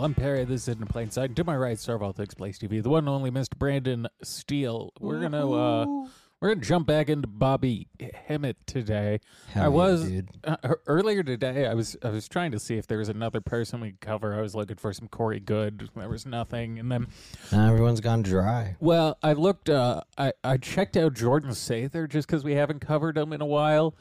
Cool. I'm Perry. This is in plain sight. And To my right, Star Things Place TV. The one and only Mr. Brandon Steele. We're gonna uh, we're gonna jump back into Bobby Hemmitt today. Hell I yeah, was dude. uh, e- earlier today. I was I was trying to see if there was another person we could cover. I was looking for some Corey Goode. There was nothing, and then Now everyone's gone dry. well, I looked. Uh, I I checked out Jordan Sather just because we haven't covered him in a while,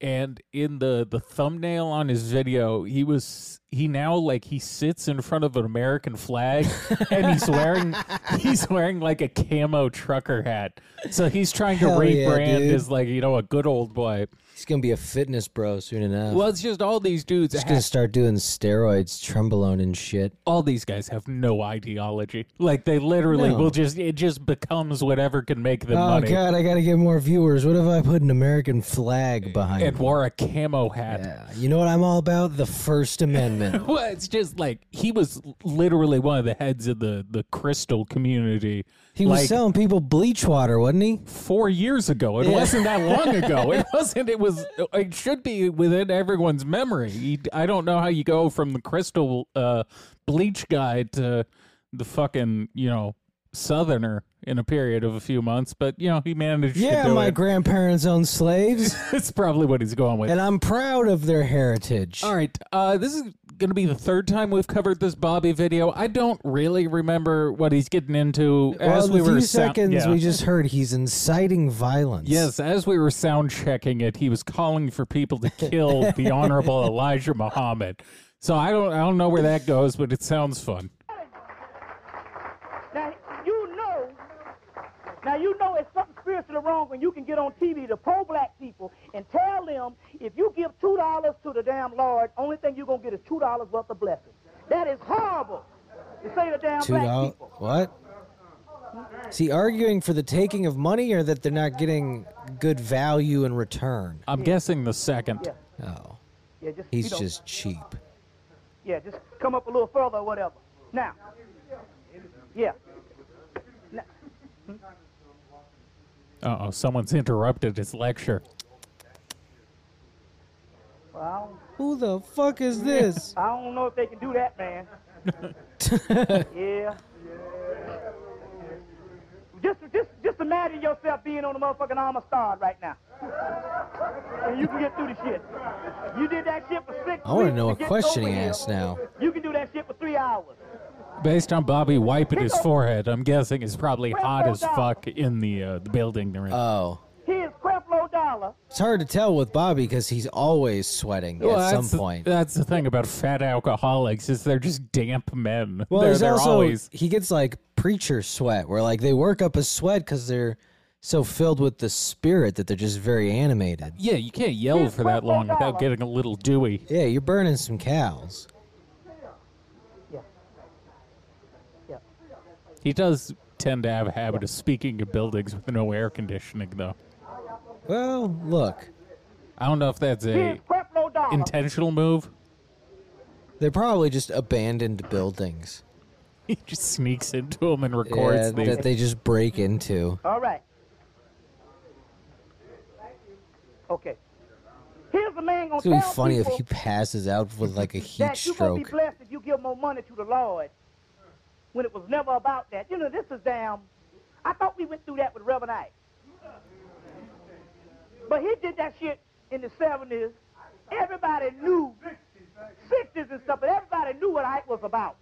and in the the thumbnail on his video, he was he now like he sits in front of an American flag, and he's wearing he's wearing like a camo trucker hat. So he's trying to Hell yeah, rebrand dude. as like you know a good old boy. He's gonna be a fitness bro soon enough. Well, it's just all these dudes. He's gonna start doing steroids, trenbolone, and shit. all these guys have no ideology. Like they literally No. will just it just becomes whatever can make them Oh money. god, I gotta get more viewers. What if I put an American flag behind? And it? wore a camo hat. Yeah, you know what I'm all about? The First Amendment. Well, it's just like he was literally one of the heads of the the crystal community. He was like selling people bleach water, wasn't he? four years ago. It Yeah. wasn't that long ago. It wasn't. It was. It should be within everyone's memory. I don't know how you go from the crystal uh, bleach guy to the fucking you know southerner in a period of a few months, but you know he managed Yeah, to do my it. grandparents owned slaves, It's probably what he's going with. and I'm proud of their heritage. All right, uh, this is going to be the third time we've covered this Bobby video. I don't really remember what he's getting into. Well, as we were sound- seconds yeah. we just heard he's inciting violence. Yes, as we were sound checking it, he was calling for people to kill the Honorable Elijah Muhammad. So I don't, I don't know where that goes, but it sounds fun. Now you know, now you know it's something spiritually wrong when you can get on TV to pro-black people and tell them if you give two dollars to the damn Lord, only thing you're gonna get is two dollars worth of blessings. That is horrible. To say to the damn Two black dollars. people. What? Is he arguing for the taking of money or that they're not getting good value in return? I'm guessing the second. Yeah, Oh, yeah, just he's just cheap. yeah, just come up a little further or whatever. Now, yeah. Now, hmm? Uh oh, someone's interrupted his lecture. well, Who the fuck is this? I don't know if they can do that, man. yeah. Just, just, just imagine yourself being on the motherfucking armor star right now. And you can get through the shit. You did that shit for six I want to weeks know a get question he here. asked now. You can do that shit for three hours. Based on Bobby wiping his forehead, I'm guessing it's probably hot as fuck in the uh, the building they're in. Oh, Here's Creflo Dollar. it's hard to tell with Bobby because he's always sweating Well, at some that's the- point. that's the thing about fat alcoholics is they're just damp men. Well, they're, he's they're also always he gets like preacher sweat, where like they work up a sweat because they're so filled with the spirit that they're just very animated. yeah. You can't yell for that long without getting a little dewy. Yeah, you're burning some cows. Yeah. Yeah. He does tend to have a habit of speaking in buildings with no air conditioning, though. Well, look, I don't know if that's a Here's Creflo Dollar. intentional move. they're probably just abandoned buildings. He just sneaks into them and Yeah, records these. that they just break into. All right. Okay. Here's the man gonna It's gonna be funny if he passes out with like a heat that you're gonna be blessed if you give more money to the Lord. When it was never about that. You know, this is damn. I thought we went through that with Reverend Ike. But he did that shit in the 70s. Everybody knew, 60s and stuff, but everybody knew what Ike was about.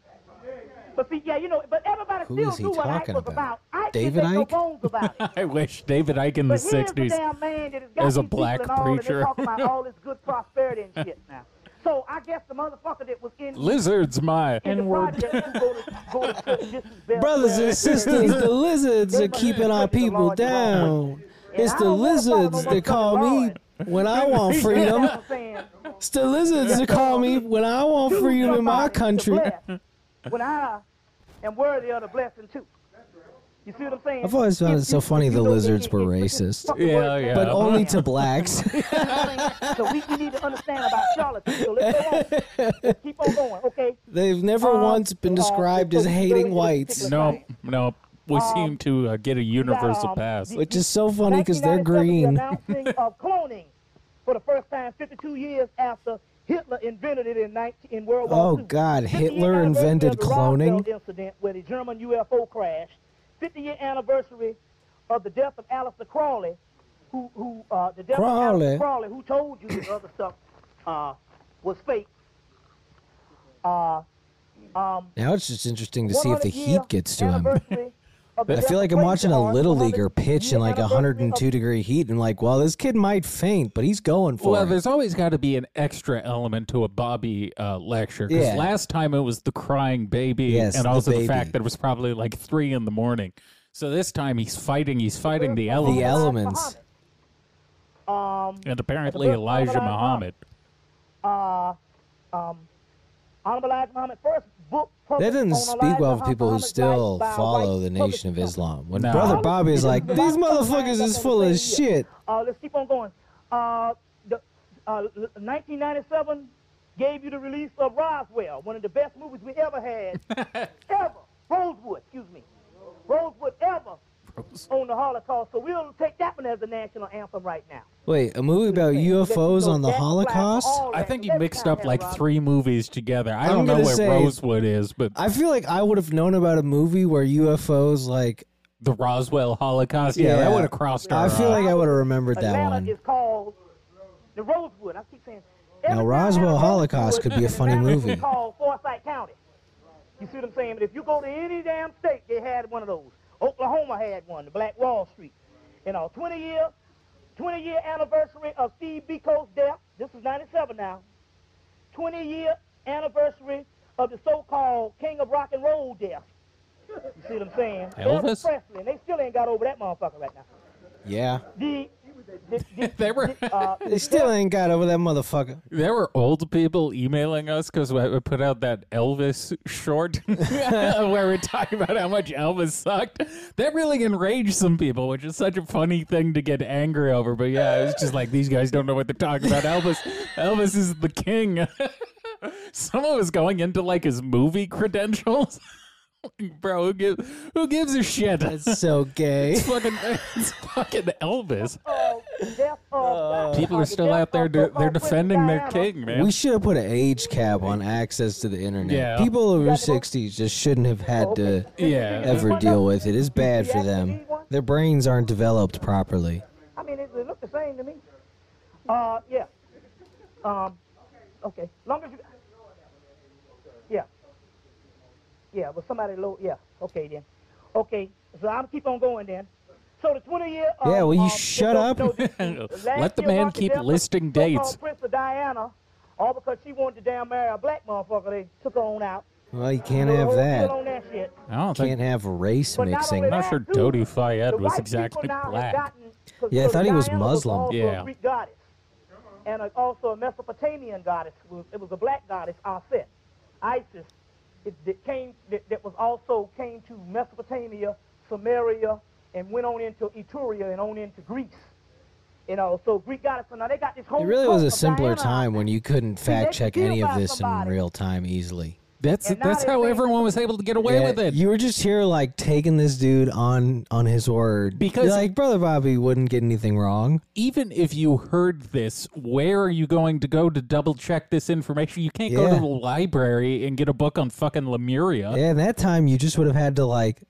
But see, yeah, you know, but everybody Who still is he knew what Ike talking was about? about. Ike David didn't Ike? no bones about it. I wish David Icke in the But here's the '60s. damn man that has got as a these people black and all, and preacher. they're talking about all this good prosperity and shit now. So I guess the motherfucker that was in Lizards, my in N-word. project go to, go to just Brothers and sisters, the lizards are keeping our people down. It's the lizards that call me when I want freedom. That's what I'm saying. It's the lizards that call me when I want freedom in my country. When I am worthy of the blessing too. You see what I'm saying? I've always found it so funny the lizards were it- it- racist. Yeah, yeah. But only to blacks. so we, we need to understand about charlatans. So let's go on. Keep on going, okay? They've never Um, once been uh, described so as hating whites, particular Nope, nope. We seem to uh, get a universal um, pass. the- which is so funny because they're green. The announcing of cloning for the first time 52 years after Hitler invented it in 19, in World War Oh, II. God, Hitler invented of the Roswell cloning? incident where the German UFO crashed. 50 year anniversary of the death of Aleister Crowley, who who uh, the death Crowley? of Aleister Crowley, who told you this other stuff uh, was fake. Uh, um, Now it's just interesting to see if the heat gets to him. anniversary of the I feel like I'm watching a little leaguer pitch in like anniversary 102 degree heat, and like, well, this kid might faint, but he's going for it. Well, it. there's always got to be an extra element to a Bobby uh, lecture. Because Yeah. last time it was the crying baby, Yes, and the also the, baby. fact that it was probably like three in the morning. So this time he's fighting. He's fighting the elements, The elements. Um, and apparently Elijah Elijah Muhammad. uh, um, That published doesn't speak well of people who still life by a follow the Nation of. Islam. When No. Brother Bobby is like, these motherfuckers is full of shit. Uh, let's keep on going. Uh, the, uh, 1997 gave you the release of Roswell, one of the best movies we ever had. ever. Rosewood, excuse me. Rosewood ever on the Holocaust. So we'll take that one as the national anthem right now. Wait, a movie about UFOs on the Holocaust? I think you mixed up like three movies together. I I'm don't know gonna what say- Rosewood is, but I feel like I would have known about a movie where UFOs like. the Roswell Holocaust. Yeah, that would have crossed our. I feel like I would have remembered that Atlanta one. is called the Rosewood. I keep saying. Now, every time Roswell Atlanta Holocaust Rosewood, could be a funny Atlanta movie. Is called Forsyth County. You see what I'm saying? But if you go to any damn state, they had one of those. Oklahoma had one, the Black Wall Street. You uh, know, 20 year, 20 year anniversary of Steve Biko's death. This is 97 now. 20 year anniversary of the so-called King of Rock and Roll death. You see what I'm saying? Elvis? Presley, and they still ain't got over that motherfucker right now. Yeah. The, They were- uh, They still ain't got over that motherfucker. There were old people emailing us because we we put out that Elvis short where we talk about how much Elvis sucked. That really enraged some people, which is such a funny thing to get angry over. But yeah, it's just like these guys don't know what they're talking about. Elvis, Elvis is the king. Someone was going into like his movie credentials. Bro, who gives who gives a shit? That's so gay. It's fucking, it's fucking Elvis. of death People uh, are still out there. of they're defending their king, man. We should have put an age cap on access to the internet. Yeah. People over 60s just shouldn't have had to yeah. ever deal with it. It's bad for them. Their brains aren't developed properly. I mean, it, it looked the same to me. Uh, yeah. Um, okay. Long as you. Yeah. Yeah, but somebody low. Yeah. Okay then. Okay. So I'm keep on going then. So the 20 year. Um, Yeah, will you um, shut up? no, the- the last Let the man keep death listing dates. Princess Diana, all because she wanted to damn marry a black motherfucker. They took her on out. Well, you can't The have that. deal that. I don't think Can't have race But mixing. only I'm not sure too, Dodi Fayed was exactly people now have black. gotten- Yeah, I thought he was Diana Muslim. also Yeah. a Greek goddess, and a, also a Mesopotamian goddess. It was, it was a black goddess, Aset, Isis. It, that came that, that was also came to Mesopotamia, Samaria, and went on into Etruria and on into Greece. You know, so Greek goddess. So now they got this whole. It really was a simpler Diana time when you couldn't fact check any of this in real time easily. That's And now that's they're how saying- everyone was able to get away Yeah, with it. You were just here like taking this dude on on his word. Because- You're like brother Bobby wouldn't get anything wrong. Even if you heard this, where are you going to go to double check this information? You can't go Yeah. to the library and get a book on fucking Lemuria. Yeah, in that time you just would have had to like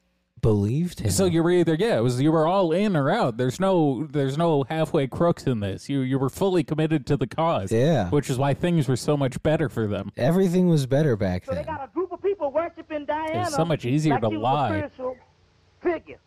believed him. So you were either yeah, it was you were all in or out. There's no there's no halfway crooks in this. You you were fully committed to the cause. Yeah. Which is why things were so much better for them. Everything was better back So they then. got a group of people worshiping Diana. It's so much easier like to lie. Figure.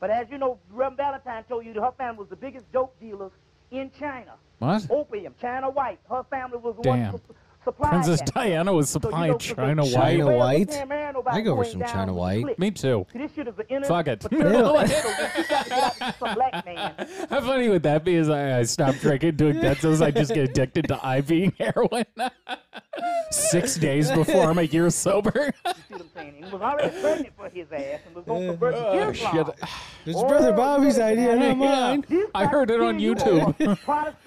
But as you know, Reverend Valentine told you that her family was the biggest dope dealers in China. What? Opium, China White. Her family was the Damn. one who supplied Princess that. Diana was So, you supplying know, China because- White. China White? can't marry nobody I go for some China White. Me too. This shit is an inner Fuck it. fraternal They don't- struggle. You got to get out to some black man. How funny would that be? Is I, I stopped drinking, doing densos, I just get addicted to IV heroin. Six days before I'm a year sober. See what I'm saying? He was already pregnant for his ass and was going to convert to Oh, shit. It's brother Bobby's idea, not mine. This I heard it on YouTube.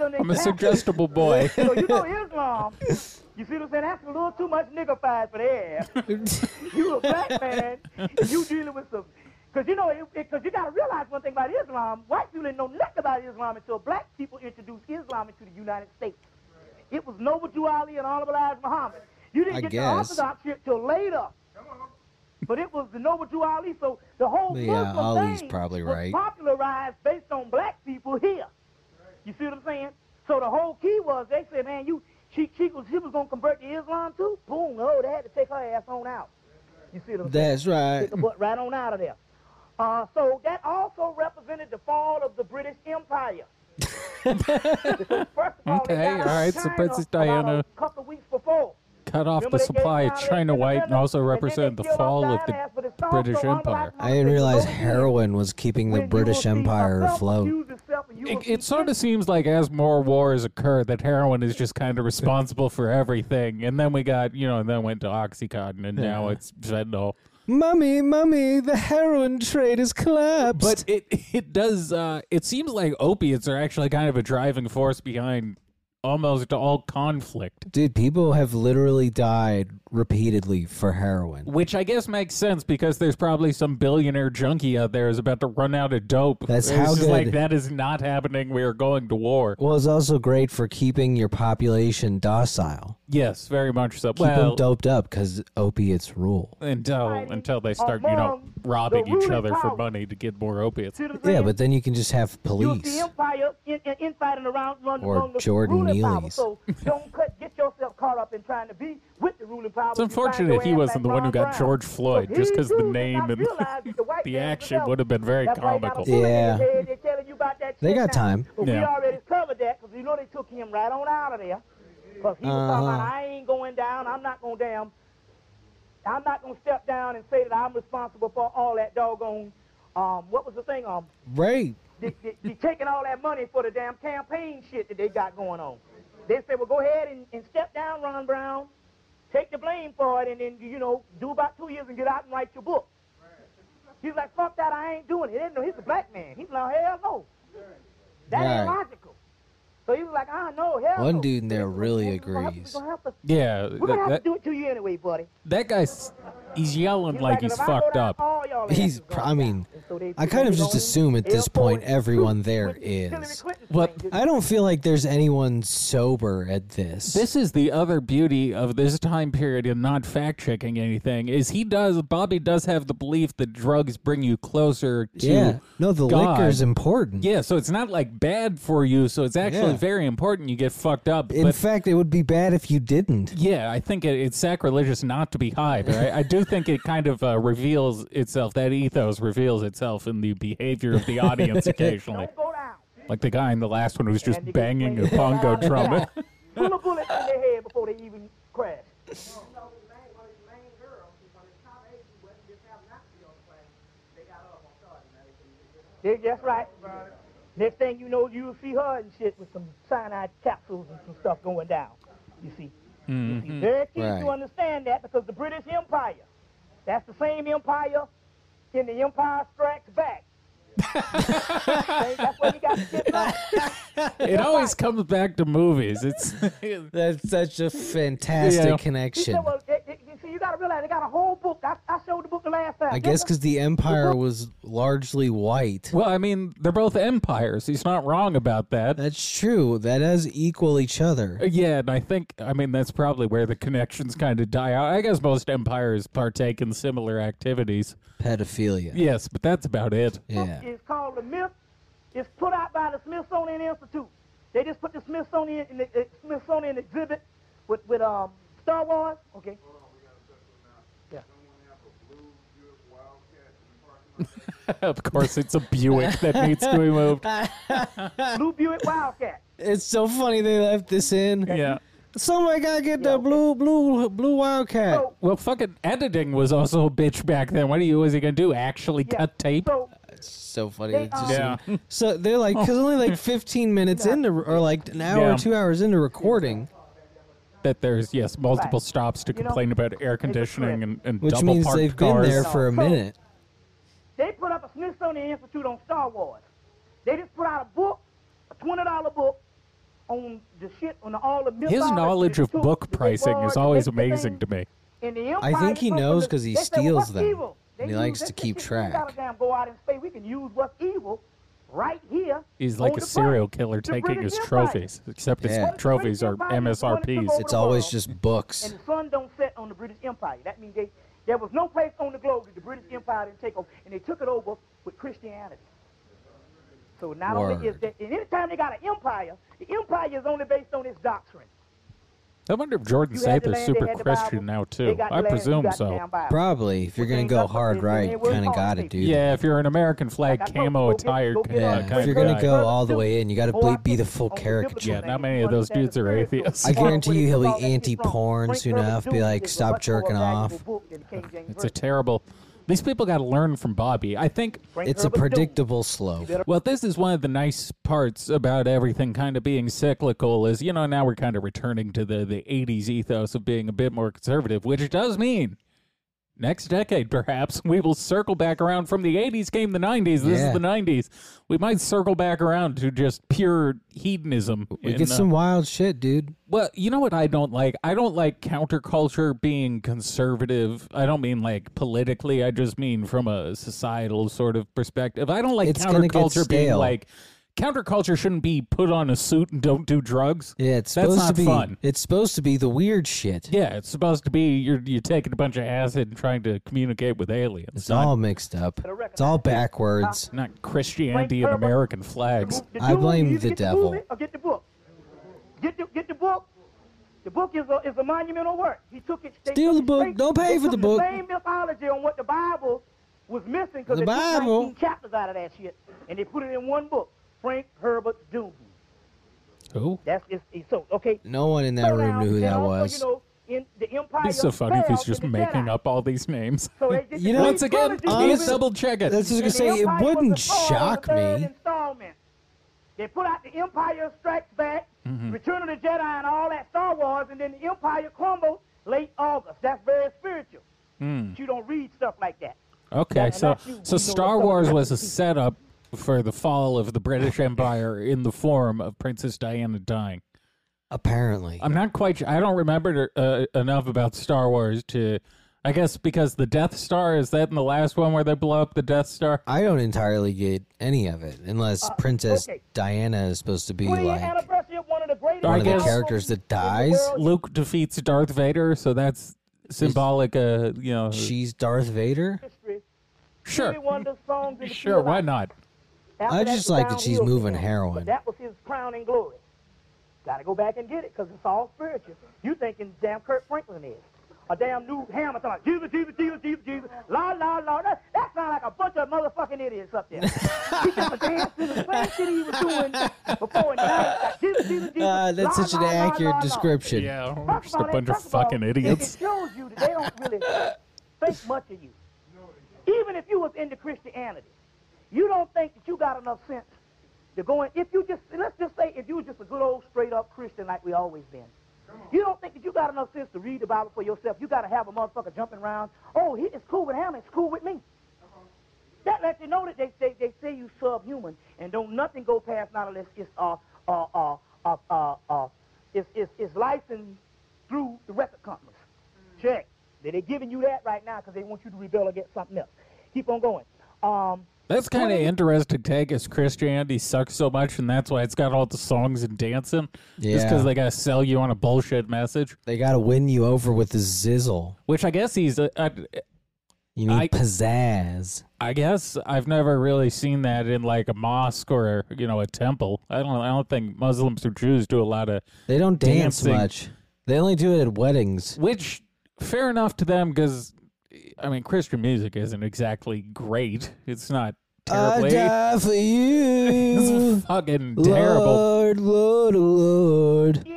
I'm a suggestible boy. So you know Islam. You see what I'm saying? That's a little too much nigger for their ass. you a black man, and you dealing with some. Because you know, because you got to realize one thing about Islam. White people didn't know nothing about Islam until black people introduced Islam into the United States. It was Noble Ali and Honorable Elijah Muhammad. You didn't I get guess. the Orthodox shit till later. But it was the Noble Drew Ali, so the whole Yeah, Muslim Ali's thing probably was right. popularized based on black people here. You see what I'm saying? So the whole key was they said, man, you she she was she was gonna convert to Islam too. Boom, oh, they had to take her ass on out. You see what I'm saying? That's right. Take the butt right on out of there. Uh, so that also represented the fall of the British Empire. First of all, Okay, they got all right, so Princess Diana a couple of weeks before. Cut off the supply of China white and also represented the fall of the ass, but it's also British Empire. I didn't realize heroin was keeping the British Empire afloat. self-accused itself and you will It, it sort of seems like as more wars occur, that heroin is just kind of responsible for everything. And then we got, you know, and then went to Oxycontin, and now it's fentanyl. Mummy, mummy, the heroin trade has collapsed. But it it does. Uh, it seems like opiates are actually kind of a driving force behind almost all conflict. Dude, people have literally died repeatedly for heroin. Which I guess makes sense because there's probably some billionaire junkie out there who's about to run out of dope. That's It's how just like good- that is not happening. We are going to war. Well, it's also great for keeping your population docile. Yes, very much so. Keep well, them doped up because opiates rule. until until they start, you know, robbing each other for money to get more opiates. See what I'm Yeah, but then you can just have police. in, around Or Jordan. Neely's. So don't cut, get yourself caught up in trying to be with the ruling power. It's unfortunate he wasn't the one who got George Floyd, just because the name and the action would have been very comical. Yeah. They're telling you about that They shit got time. But we Yeah. already covered that because you know they took him right on out of there. Because he was talking about, Uh-huh. I ain't going down, I'm not going down. I'm not going to step down and say that I'm responsible for all that doggone, um, what was the thing? Um, Right. they, they, they taking all that money for the damn campaign shit that they got going on. They said, well, go ahead and, and step down, Ron Brown. Take the blame for it, and then, you know, do about two years and get out and write your book. He's like, fuck that, I ain't doing it. They didn't know he's a black man. He's like, hell no. That ain't logical. So he was like, ah, no, hell One dude in there really We're gonna have to- agrees. We're gonna have to, Yeah, we're gonna have that, to do it to you anyway, buddy. that guy's he's yelling He's like and he's if I go fucked up. He's asses pr- gonna I mean, die. And so they I kind of just assume at this point everyone there is. there with Hillary is. Clinton What- I don't feel like there's anyone sober at this. This is the other beauty of this time period and not fact checking anything is he does Bobby does have the belief that drugs bring you closer to yeah. No, the God. liquor's important. Yeah, so it's not like bad for you, so it's actually Yeah. very important you get fucked up. In but fact, it would be bad if you didn't. yeah, I think it, it's sacrilegious not to be high, but I, I do think it kind of uh, reveals itself. That ethos reveals itself in the behavior of the audience occasionally. Don't go down. Like the guy in the last one who was just And they get banging a swinged bongo down and drum. down. Pull a bullet in their head before they even crash. Yeah, that's right. Next thing you know, you'll see her and shit with some cyanide capsules and some stuff going down. You see. You see. Mm-hmm. Very key Right. to understand that because the British Empire, that's the same empire in the Empire Strikes Back. that's where you got the shit from. It always comes back to movies. It's That's such a fantastic Yeah. He connection. said, well, it, it, you see, you got to realize they got a whole book. I, I showed the book the last time. I guess because the empire was largely white. well, I mean, they're both empires. He's not wrong about that. That's true. That does equal each other. Yeah, and I think I mean that's probably where the connections kind of die out. I guess most empires partake in similar activities. Pedophilia. Yes, but that's about it. Yeah. It's called The Myth. It's put out by the Smithsonian Institute. They just put the Smithsonian in the uh, Smithsonian exhibit with, with um Star Wars. Okay. of course, it's a Buick that needs to be moved. Blue Buick Wildcat. It's so funny they left this in. Yeah. Somebody gotta get the blue, blue, blue wildcat. So, Well, fucking editing was also a bitch back then. What are you? Was he gonna do? Actually yeah. cut tape? So It's so funny. They, It's just- Yeah. Um, so they're like, because only like 15 minutes into, or like an hour Yeah. or two hours into recording, that there's yes multiple Right. stops to You know, complain about air conditioning and, and which double means parked they've cars. been there for a So- minute. They put up a Smithsonian Institute on Star Wars. They just put out a book, a twenty dollar book on the shit on the, all the His knowledge of book took- that they pricing is always amazing to me. I think he knows because he they said, well, steals them, evil? They and he likes to keep shit, You gotta track. damn go out in space. We can use what's evil right here. He's like a serial killer taking his Empire. trophies, except his Yeah. trophies are British Empire is the one that took MSRPs. It's always just books. And the sun don't set on the British Empire. That means they, there was no place on the globe that the British Empire didn't take over, and they took it over with Christianity. So not only is Word. that, and anytime they got an empire, the empire is only based on its doctrine. I wonder if Jordan You had the super they had the Christian now too. I presume so. Probably, if you're gonna go hard they- they right, ain't worth kind of got to it. do Yeah, if you're an American flag Like I told you, camo attire, get- tired go get, kind Yeah, uh, if you're gonna go all the way in, you got to be, the full caricature. Yeah, not many of those dudes are atheists. I guarantee you he'll be All that shit anti-porn soon enough, be like, Dooms is a "Stop jerking off." book than King James It's a terrible. These people got to learn from Bobby. I think. Frank It's a Herbert Dooms. predictable slope. Well, this is one of the nice parts about everything kind of being cyclical. Is you know now we're kind of returning to the the '80s ethos of being a bit more conservative, which does mean next decade perhaps we will circle back around. From the '80s came the '90s. This Yeah. is the '90s. We might circle back around to just pure hedonism. We in, get uh, some wild shit, dude. Well, you know what I don't like? I don't like counterculture being conservative. I don't mean like politically. I just mean from a societal sort of perspective. I don't like It's gonna get counterculture being stale. like counterculture shouldn't be put on a suit and don't do drugs. Yeah, it's That's supposed not to be. fun. It's supposed to be the weird shit. Yeah, it's supposed to be you're you're taking a bunch of acid and trying to communicate with aliens. It's not, all mixed up. It's all backwards. not Christianity and American flags. I blame the devil. movie Or get the book. Get the get the book. The book is a is a monumental work. He took it. they Steal took the book. straight- Don't pay for the took book. same mythology on what the Bible was missing because The they took Bible? 19 chapters out of that shit and they put it in one book. Frank Herbert Doom. Who? That's it's, it's so okay. No one in that So room now- knew who that also, was. You know, in the Empire It'd be so funny if he's just making Jedi. up all these names. So they You know- Once again, trilogy please honest- double check it. That's just gonna say it wouldn't shock me. They put out the Empire Strikes Back, Mm-hmm. Return of the Jedi, and all that Star Wars, and then the Empire crumbled late August. That's very spiritual. But you don't read stuff like that. Okay, That- so so Star Wars was a setup for the fall of the British Empire in the form of Princess Diana dying. Apparently, I'm not quite. sure. I don't remember uh, enough about Star Wars to. I guess because the Death Star is that in the last one where they blow up the Death Star. I don't entirely get any of it unless Princess Uh, okay. Diana is supposed to be 20 like one of the greatest One of the characters that dies? Luke defeats Darth Vader, so that's symbolic. Uh, you know, she's Darth Vader. Sure, Stevie Wonder's songs in the sure, why not? After I just the like that she's moving for heroin. But that was his crowning glory. Got to go back and get it because it's all spiritual. You thinking damn Kirk Franklin is. A damn new hammer talking about Jesus, Jesus, Jesus, Jesus, Jesus, la, la, la. That, that sounds like a bunch of motherfucking idiots up there. he got to dance to the same shit he was doing before in the night. Like, Jesus, Jesus, Jesus, Uh, that's la, such an la, la, accurate la, la. description. Yeah, just a bunch of first all, fucking idiots. It shows you that they don't really think much of you. Even if you was into Christianity, you don't think that you got enough sense to go in. If you just, let's just say, if you was just a good old straight up Christian like we always been, you don't think that you got enough sense to read the Bible for yourself. You got to have a motherfucker jumping around. Oh, he, it's cool with him. It's cool with me. That lets you know that they, they, they say you subhuman and don't nothing go past not unless it's uh uh uh uh uh, uh it's, it's, it's licensed through the record companies. Check. They they giving you that right now because they want you to rebel against something else. Keep on going. Um, That's kind of interesting take as Christianity sucks so much, and that's why it's got all the songs and dancing. Yeah. Just because they got to sell you on a bullshit message. They got to win you over with the zizzle. Which I guess he's. Uh, You need I- pizzazz. I guess I've never really seen that in like a mosque or you know a temple. I don't. I don't think Muslims or Jews do a lot of. They don't dance Dancing. much. They only do it at weddings. Which fair enough to them because, I mean, Christian music isn't exactly great. It's not terribly. I die for you, It's fucking terrible. Lord, Lord, Lord.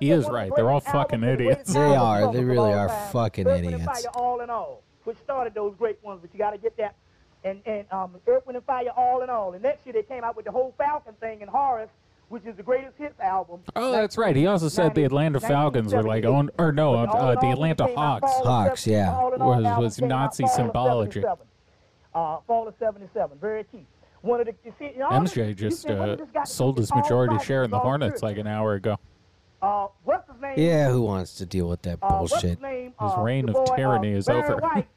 He is right. They're all fucking idiots. They are. They really are fucking Earth, Wind, and idiots. Fire, all in all, which started those great ones, but you got to get that. And and um, Earth, Wind, and Fire, all in all. And next year they came out with the whole Falcon thing in Horus, which is the greatest hits album. Oh, that's right. He also said the Atlanta Falcons were like owned, or no, uh, uh, the Atlanta it came out Hawks. Hawks, yeah. all in all, Was- album was Nazi fall of symbology. Uh, fall of 77, very key. One of the, you see, all this- MJ just say, what uh, just sold his majority share in the Hornets spiritual. like an hour ago. Uh, what's his name? Yeah, who wants to deal with that Uh, bullshit? his name? His Uh, reign of boy, tyranny uh, is Barry over. White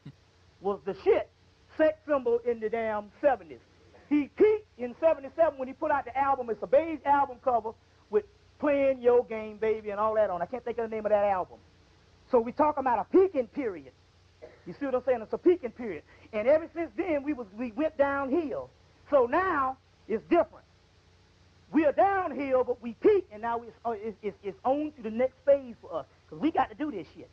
was the shit sex symbol in the damn 70s. He peaked in 77 when he put out the album. It's a beige album cover with Playing Your Game, Baby, and all that on. I can't think of the name of that album. So we talk about a peaking period. You see what I'm saying? It's a peaking period. And ever since then, we was we went downhill. So now it's different. We are downhill, but we peak, and now it's, uh, it's, it's, it's on to the next phase for us. Because we got to do this shit.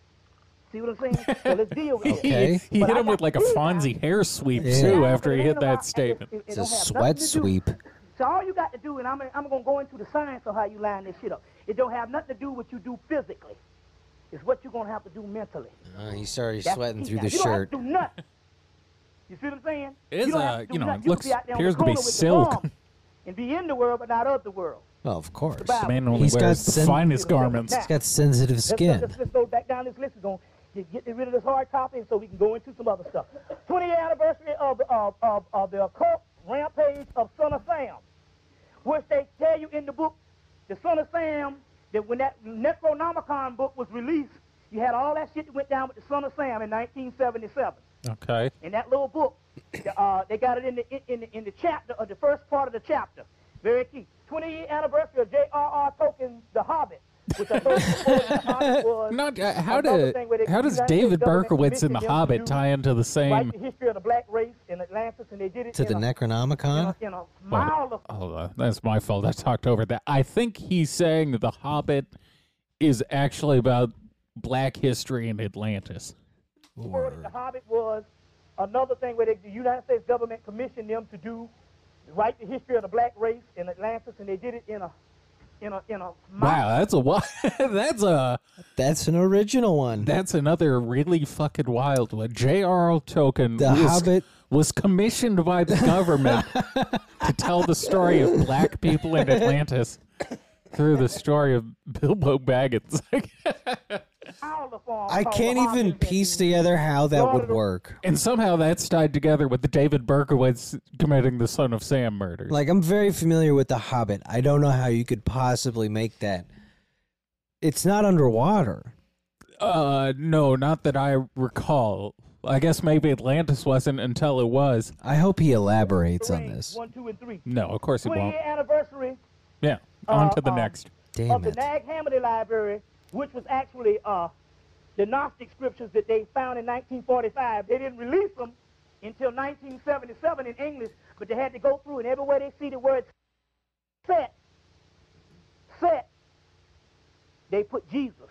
See what I'm saying? so let's deal with Okay. it. He But hit I him with like a to do Fonzie hair sweep Yeah. too after he hit that statement. it- it It's a sweat nothing to do- sweep. So all you got to do, and I'm, I'm going to go into the science of how you line this shit up. It don't have nothing to do with what you do physically. It's what you're going to have to do mentally. Uh, he's already That's sweating key. through Now, the you don't have shirt. to do nothing. You see what I'm saying? It is, you don't have uh, to do you know, nothing. it You looks- can be out there appears to be corner with the silk. bomb And be in the world, but not of the world. Well, of course. Bible. Man only He's got wears the sen- finest garments. He's got sensitive Let's, skin. let's, let's go back down this list. We're going to get rid of this hard copy so we can go into some other stuff. 20th anniversary of, of, of, of the occult rampage of Son of Sam, which they tell you in the book, the Son of Sam, that when that Necronomicon book was released, you had all that shit that went down with the Son of Sam in 1977. Okay. In that little book, uh, they got it in the, in, the, in the chapter, of the first part of the chapter. Very key. 20 year anniversary of J.R.R. Tolkien's The Hobbit, which I told you before The Hobbit was Not uh, how another do thing where they- how does David Berkowitz in The commissioned them to Hobbit tie into the same? the history of the black race in Atlantis, and they did it To the a, in Necronomicon? a, in a mile of Hold on, that's my fault. I talked over that. I think he's saying that The Hobbit is actually about black history in Atlantis. before that, The Hobbit was another thing where they, the United States government commissioned them to do, write the history of the black race in Atlantis, and they did it in a, in a, in a mile. Wow, that's a wi- that's a That's an original one. that's another really fucking wild one. J.R.R. Tolkien The was, Hobbit. was commissioned by the government to tell the story of black people in Atlantis through the story of Bilbo Baggins. mile of form I can't even piece together how that would work. and somehow that's tied together with the David Berkowitz committing the Son of Sam murder. Like I'm very familiar with The Hobbit. I don't know how you could possibly make that. It's not underwater. Uh, no, not that I recall. I guess maybe Atlantis wasn't until it was. I hope he elaborates on this. One, two, and three. No, of course he won't. anniversary Yeah, on Uh, to the um, next. Damn of the. Nag Hammadi Library, which was actually uh, the Gnostic scriptures that they found in 1945. They didn't release them until 1977 in English, but they had to go through, and everywhere they see the word set, set, they put Jesus.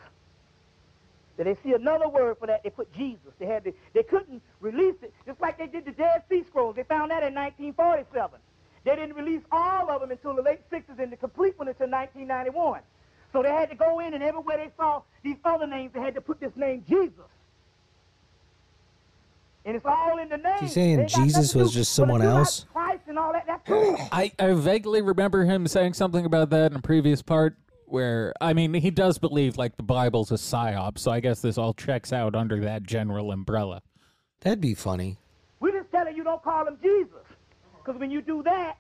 Then they see another word for that, they put Jesus. They had to, they couldn't release it, just like they did the Dead Sea Scrolls. They found that in 1947. They didn't release all of them until the late 60s and the complete one until 1991. So they had to go in and everywhere they saw these other names, they had to put this name Jesus. And it's all in the name. He's saying They ain't got Jesus was just someone else? Christ and all that, that's cool. I, I vaguely remember him saying something about that in a previous part where, I mean, he does believe like the Bible's a psyop, so I guess this all checks out under that general umbrella. That'd be funny. We're just telling you don't call him Jesus. Because when you do that,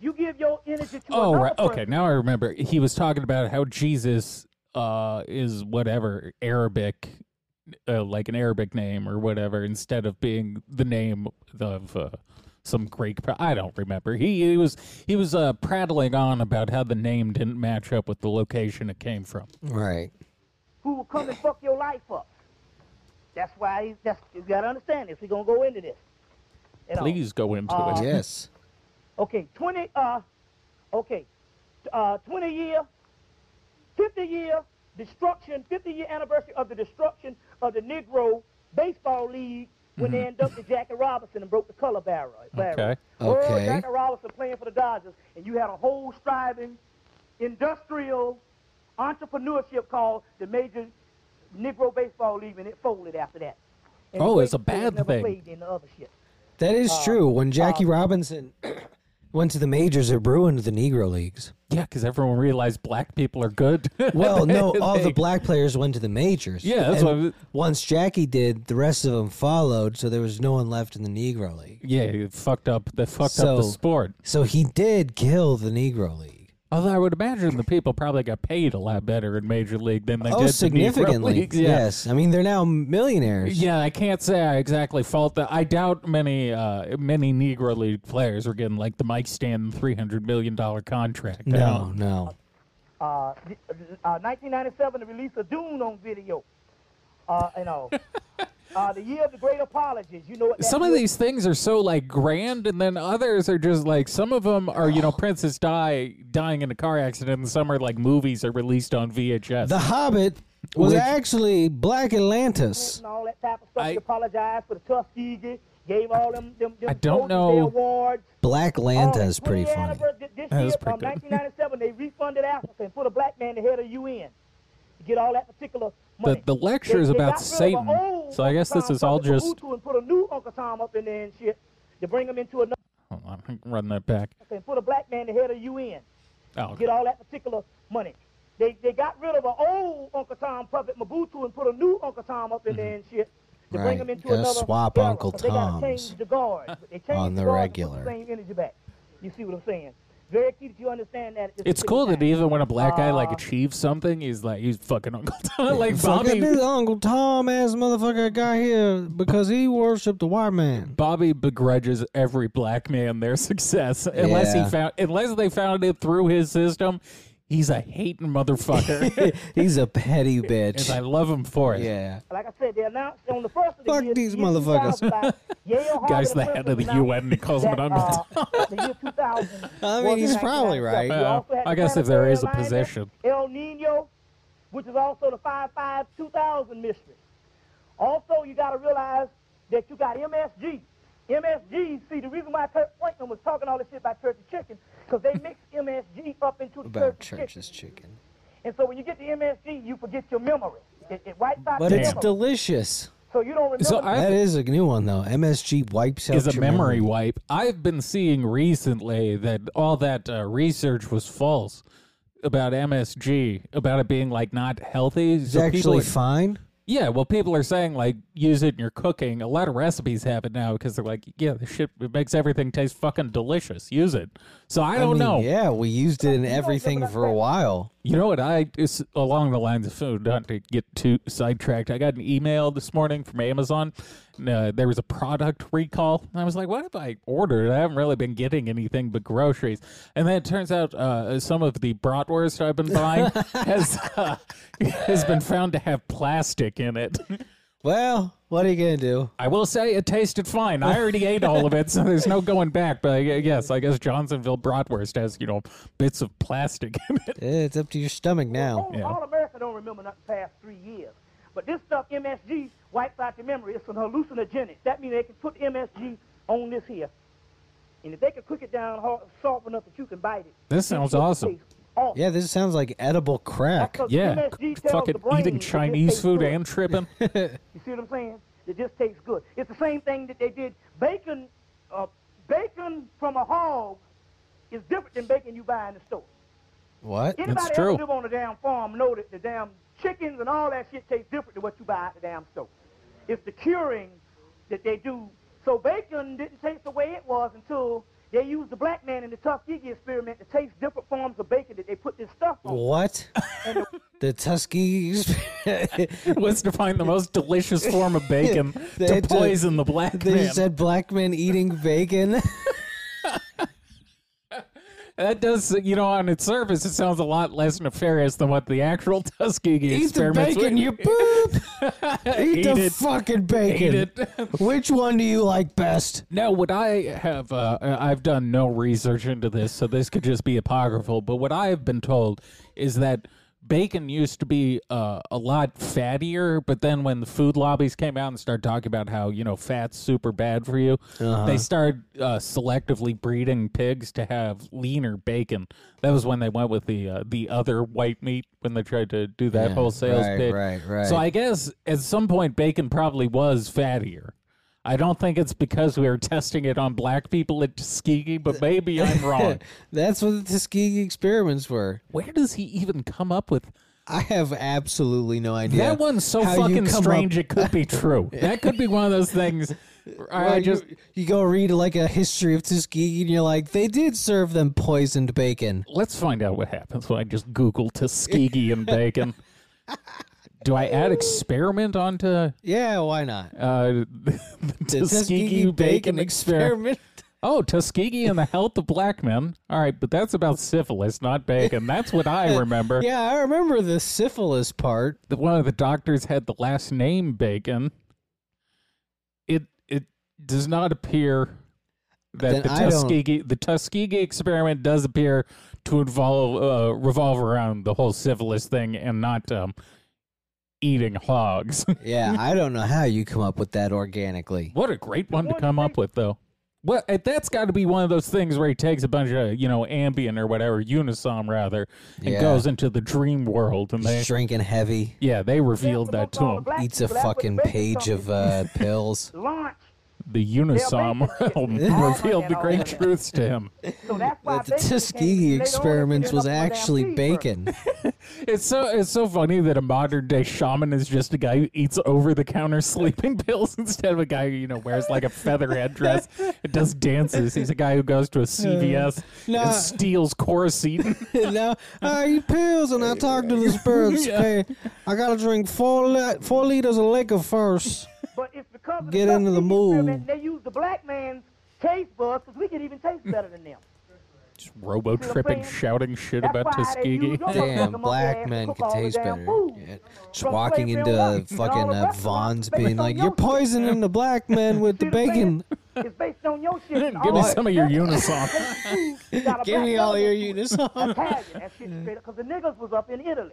you give your energy to Oh, another right. Okay, person. now I remember. He was talking about how Jesus uh, is whatever Arabic, uh, like an Arabic name or whatever, instead of being the name of uh, some Greek. pro- I don't remember. He, he was he was uh, prattling on about how the name didn't match up with the location it came from. Right. who will come and fuck your life up. That's why he's, that's, you got to understand this. We're going to go into this. You know. Please go into Uh, it. Yes. Okay, 20, uh, okay, uh, 20 year, 50 year destruction, 50 year anniversary of the destruction of the Negro Baseball League when they inducted Jackie Robinson and broke the color barrier. barrier. Okay. Earl Okay. Jackie Robinson playing for the Dodgers, and you had a whole striving industrial entrepreneurship called the Major Negro Baseball League, and it folded after that. And Oh, it's a great players bad never thing. Played in the other shit. That is uh, true. When Jackie Robinson went to the majors, it ruined the Negro Leagues. Yeah, because everyone realized black people are good. Well, no, all the black players went to the majors. Yeah, that's And what Once Jackie did, the rest of them followed, so there was no one left in the Negro League. Yeah, it fucked up. They fucked up So- the sport. So he did kill the Negro League. Although I would imagine the people probably got paid a lot better in Major League than they Oh, did the Negro significantly. Leagues. Yeah. Yes. I mean, they're now millionaires. Yeah, I can't say I exactly fault that. I doubt many uh, many Negro League players were getting like the Mike Stanton three hundred million dollar contract. I No, no. uh, the- uh, 1997, the release of Dune on video. Uh, you know, uh, the year of the great apologies. You know what? that Some of is? these things are so like grand, and then others are just like some of them are you know Princess Di dying in a car accident, and some are like movies are released on VHS. The Hobbit was Which- actually Black Atlantis. and all that type of stuff. I- he apologized for the Tuskegee, gave all them them, them I don't know. awards. Black All Atlanta that is pretty funny. This, this That year, is pretty good. 1997, they refunded Africa and put a black man the head of UN to get all that particular The- money. the lecture is They- they about got rid of an Satan, old so I guess this is all just- and put a new Uncle Tom up in there and shit to bring him into another Hold on, I can run that back. and put a black man the head of UN. Oh, get all that particular money. They they got rid of an old Uncle Tom puppet Mobutu and put a new Uncle Tom up in there and shit to bring him into Gotta another swap era, Uncle 'cause They gotta Toms change the guards. They change on the guards and put regular. the same energy back. You see what I'm saying? Very key that you understand that. at this It's cool that even when a black guy like achieves something, he's like he's fucking Uncle Tom. like Fucking Bobby this Uncle Tom ass motherfucker got here because he worshipped the white man. Bobby begrudges every black man their success unless Yeah. he found unless they found it through his system. He's a hating motherfucker, He's a petty and bitch. I love him for it. Yeah. Like I said, they announced on the first of the Fuck year, these the year motherfuckers. 2005, Yale, Guy's the head of the UN and he calls him an uh, the year 2000 I mean, he's probably right. You Yeah. I guess if there is a planetary position. El Nino, which is also the 5-5 2000 mystery. Also, you got to realize that you got MSG. MSG, see, the reason why Kirk Franklin was talking all this shit about turkey chicken, because they mix MSG up into the About turkey chicken. church's chicken. And so when you get the MSG, you forget your memory. It, it wipes out But your it's memory. delicious. so you don't remember. So I- That is a new one though. MSG wipes out is a your memory wipe. I've been seeing recently that all that uh, research was false about MSG, about it being like not healthy. It's So people actually are- fine. Yeah, well, people are saying like use it in your cooking. A lot of recipes have it now because they're like, yeah, the shit it makes everything taste fucking delicious. Use it. So I don't mean, know. Yeah, we used it in everything for a while. You know what? I it's along the lines of food. Not to get too sidetracked. I got an email this morning from Amazon. And, uh, there was a product recall, and I was like, "What have I ordered? I haven't really been getting anything but groceries." And then it turns out uh, some of the bratwurst I've been buying has uh, has been found to have plastic in it. Well, what are you gonna do? I will say it tasted fine. I already ate all of it, so there's no going back. But I, yes, I guess Johnsonville bratwurst has you know bits of plastic in it. It's up to your stomach now. all, Yeah. all America don't remember nothing past three years. But this stuff, MSG, wipes out your memory. It's an hallucinogenic. That means they can put MSG on this here. And if they can cook it down hard, soft enough that you can bite it. This sounds awesome. taste awesome. Yeah, this sounds like edible crack. Yeah, fucking eating Chinese food good. and tripping. You see what I'm saying? It just tastes good. It's the same thing that they did. Bacon, uh, bacon from a hog is different than bacon you buy in the store. What? Anybody true. ever live on a damn farm know that the damn chickens and all that shit tastes different than what you buy at the damn store. It's the curing that they do. So bacon didn't taste the way it was until they used the black man in the Tuskegee experiment to taste different forms of bacon that they put this stuff on. What? The, the Tuskegee. was to find the most delicious form of bacon to had to- poison the black they man. They said black men eating bacon. that does, you know, on its surface, it sounds a lot less nefarious than what the actual Tuskegee Eat the experiments bacon, were. you poop. Eat, Eat the it. fucking bacon. Eat it. Which one do you like best? No, what I have, uh, I've done no research into this, so this could just be apocryphal. But what I have been told is that bacon used to be uh, a lot fattier, but then when the food lobbies came out and started talking about how you know fat's super bad for you, they started uh, selectively breeding pigs to have leaner bacon. That was when they went with the uh, the other white meat when they tried to do that Yeah, whole sales right, pitch. right, right. So I guess at some point bacon probably was fattier. I don't think it's because we were testing it on black people at Tuskegee, but maybe I'm wrong. That's what the Tuskegee experiments were. Where does he even come up with I have absolutely no idea. That one's so how fucking strange up- it could be true. That could be one of those things. Well, I just you, you go read like a history of Tuskegee, and you're like, they did serve them poisoned bacon. let's find out what happens when I just Google Tuskegee and bacon. Do I add experiment onto Yeah, why not? uh, the Tuskegee, bacon, experiment? Oh, Tuskegee and the health of black men. All right, but that's about syphilis, not bacon. That's what I remember. Yeah, I remember the syphilis part. The- One of the doctors had the last name Bacon. It it does not appear that Then the I don't- Tuskegee the Tuskegee experiment does appear to involve uh, revolve around the whole syphilis thing and not um, eating hogs. Yeah, I don't know how you come up with that organically. what a great one to come up with, though. Well, that's got to be one of those things where he takes a bunch of, you know, Ambien or whatever, Unisom rather, and Yeah. goes into the dream world. And they, He's drinking heavy, yeah, they revealed that to him. eats a fucking page of uh, pills. lunch. The Unisom realm revealed the great truths to him. So that's why The Tuskegee became- experiments was get enough of a damn actually bacon. It's so it's so funny that a modern day shaman is just a guy who eats over the counter sleeping pills instead of a guy who you know wears like a feather headdress and does dances. He's a guy who goes to a uh, CVS Nah. and steals Coricidin. no, uh, I eat pills and I talk to the spirits. Yeah. Okay, I gotta drink four li- four liters of liquor first. But it's because of Get the into the Tuskegee mood. They use the black man's taste buds because we can even taste better than them. Just robo tripping, shouting shit That's about Tuskegee. Damn, black ass men to can cook all the taste better. food. Yeah. Just From walking into on up, and all fucking the uh, Vaughn's based being like, "You're shit." poisoning the black men with the See what I'm bacon." It's based on your shit. Give me some of your stuff. Unisom. You got a Give me all your element. Unisom. Italian, that shit straight up, because the niggas was up in Italy.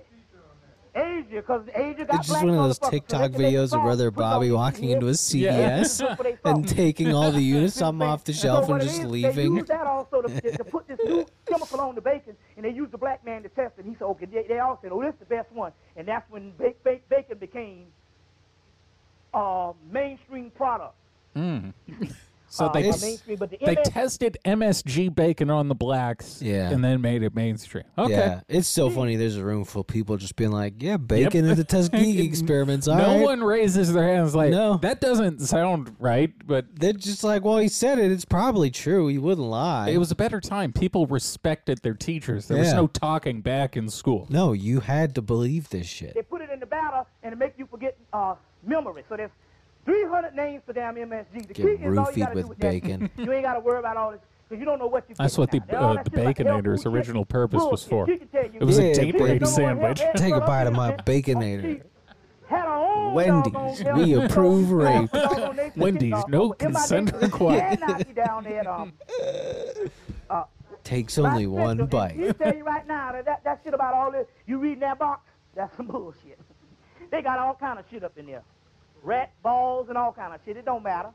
Asia, because Asia got It's just one of those motherfuckers, so they TikTok videos of Brother Bobby walking into a Yeah. CVS and taking all the Unisom off the So shelf and what it just is, They use that also to, to put this new chemical on the bacon, and they use the black man to test it. And He said, okay, they, they all said, oh, this is the best one. And that's when ba- ba- bacon became uh, mainstream product. So Uh, they not mainstream, but the they MS tested MSG bacon on the blacks, Yeah. and then made it mainstream. Okay. Yeah, it's so funny. There's a room full of people just being like, "Yeah, bacon and the Tuskegee experiments." All no right. one raises their hands like No. that doesn't sound right, but They're just like, "Well, he said it. It's probably true. He wouldn't lie." it was a better time. People respected their teachers. There was Yeah. no talking back in school. no, you had to believe this shit. they put it in the batter and it make you forget uh, memory. So there's 300 names for damn MSG. The Get key is all you roofied gotta with do with bacon. That. You ain't got to worry about all this because you don't know what you. That's what the uh, the Baconator's original purpose was for. It was Yeah, a date but- rape sandwich. Take a bite of my Baconator. Had our own Wendy's, we approve rape. Wendy's, uh, no over in my consent neighborhood. required. Yeah, down there. Um, Takes only one bite. You bite. tell you right now that, that that shit about all this you reading that box, that's some bullshit. they got all kind of shit up in there, rat balls and all kind of shit. It don't matter.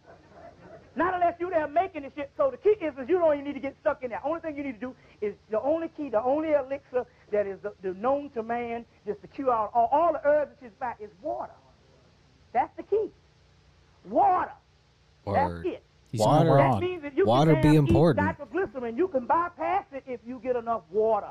Not unless you there making the shit. So the key is, is you don't even need to get stuck in there. Only thing you need to do is the only key, the only elixir that is the, the known to man, just to cure all, all, all the herbs and shit's back is water. That's the key. Water. Word. That's it. He's Water. That means if you Water can be damn eat important. Nitroglycerin, you can bypass it if you get enough water.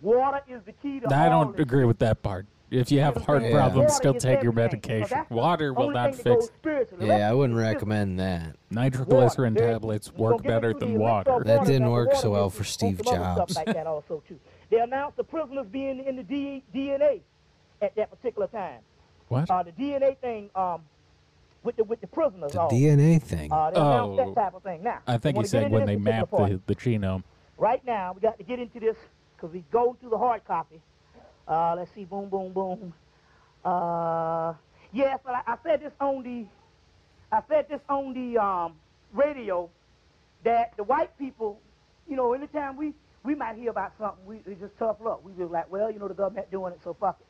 Water is the key to I all don't this. agree with that part. If you have heart Yeah. problems, still take your medication. Water will not thing that goes fix. spiritually. Yeah, I wouldn't recommend that. Nitroglycerin tablets work better than water. That didn't work so well for Steve Jobs. Like that also too. They announced the prisoners being in the DNA at that particular time. What? Uh, the DNA thing um, with the with the prisoners. The on. DNA thing. Uh, Oh. that type of thing. Now, I think wanna he said when they mapped the, the genome. Right now, we got to get into this because we go through the hard copy. Uh, let's see, boom, boom, boom. Uh, yes, but I, I said this on the, I said this on the um, radio that the white people, you know, anytime we we might hear about something, we it's just tough luck. We just like, well, you know, the government doing it, so fuck it.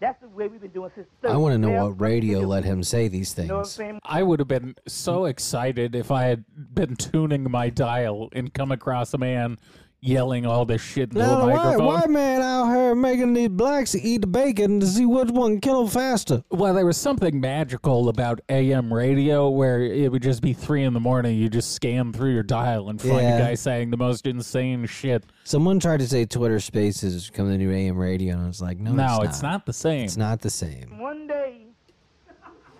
That's the way we've been doing since. the I want to know Well, what radio let him say these know what I'm things. saying? I would have been so excited if I had been tuning my dial and come across a man yelling all this shit into Now, a why, microphone. white man out here making these blacks eat the bacon to see which one can kill them faster. Well, there was something magical about AM radio where it would just be three in the morning. You just scan through your dial and find Yeah. a guy saying the most insane shit. Someone tried to say Twitter Spaces is coming to new AM radio, and I was like, no, no, it's, it's not the same. It's not the same. One day,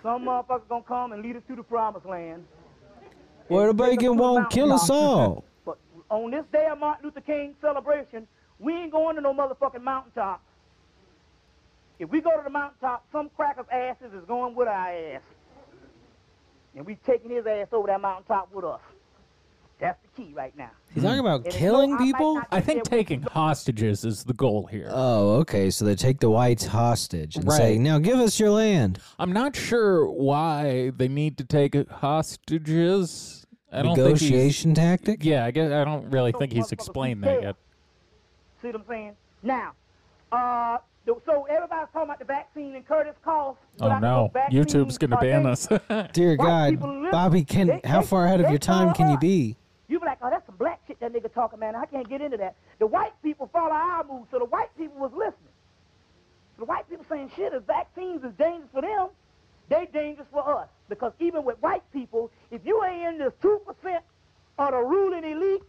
some motherfuckers gonna come and lead us to the promised land. Where the and take us to bacon won't kill us all. But on this day of Martin Luther King celebration, we ain't going to no motherfucking mountaintop. If we go to the mountaintop, some cracker's asses is going with our ass. And we taking his ass over that mountaintop with us. That's the key right now. He's talking about And killing no- I people? not I think taking hostages is the goal here. Oh, okay. So they take the whites hostage and say, now give us your land. I'm not sure why they need to take hostages. I don't think Negotiation tactic? Yeah, I guess I don't really So think he's explained that yet. See what I'm saying? Now, uh, so everybody's talking about the vaccine and Curtis Cost. but Oh no, know YouTube's gonna are ban dangerous. us. Dear God, Bobby, can they- how far ahead of your time can you be? You be like, oh, that's some black shit that nigga talking, man. I can't get into that. The white people follow our moves, so the white people was listening. The white people saying shit, if vaccines is dangerous for them, they dangerous for us. Because even with white people, if you ain't in this 2% of the ruling elite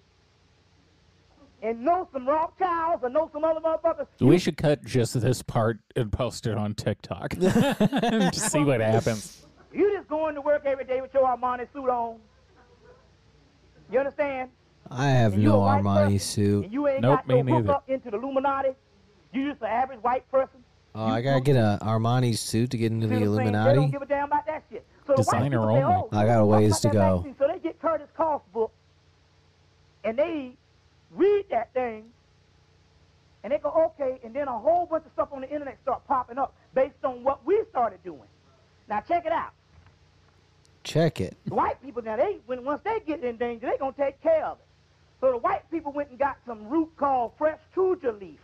and know some Rothschilds or know some other motherfuckers, we should cut just this part and post it on TikTok to see what happens. you just going to work every day with your Armani suit on. You understand? I have And you a no white Armani person, suit. And you ain't Nope, got no me hook neither. up into the Illuminati. You just an average white person. Oh, I gotta get a Armani suit to get into See the what I'm saying? They don't Illuminati. give a damn about that shit. So the white Designer people say, only. oh, I got a talk ways about to that go. vaccine. So they get Curtis Cost book, and they read that thing, and they go, okay, and then a whole bunch of stuff on the internet start popping up based on what we started doing. Now check it out. Check it. The white people now they when once they get in danger, they gonna take care of it. So the white people went and got some root called fresh tuja leaf,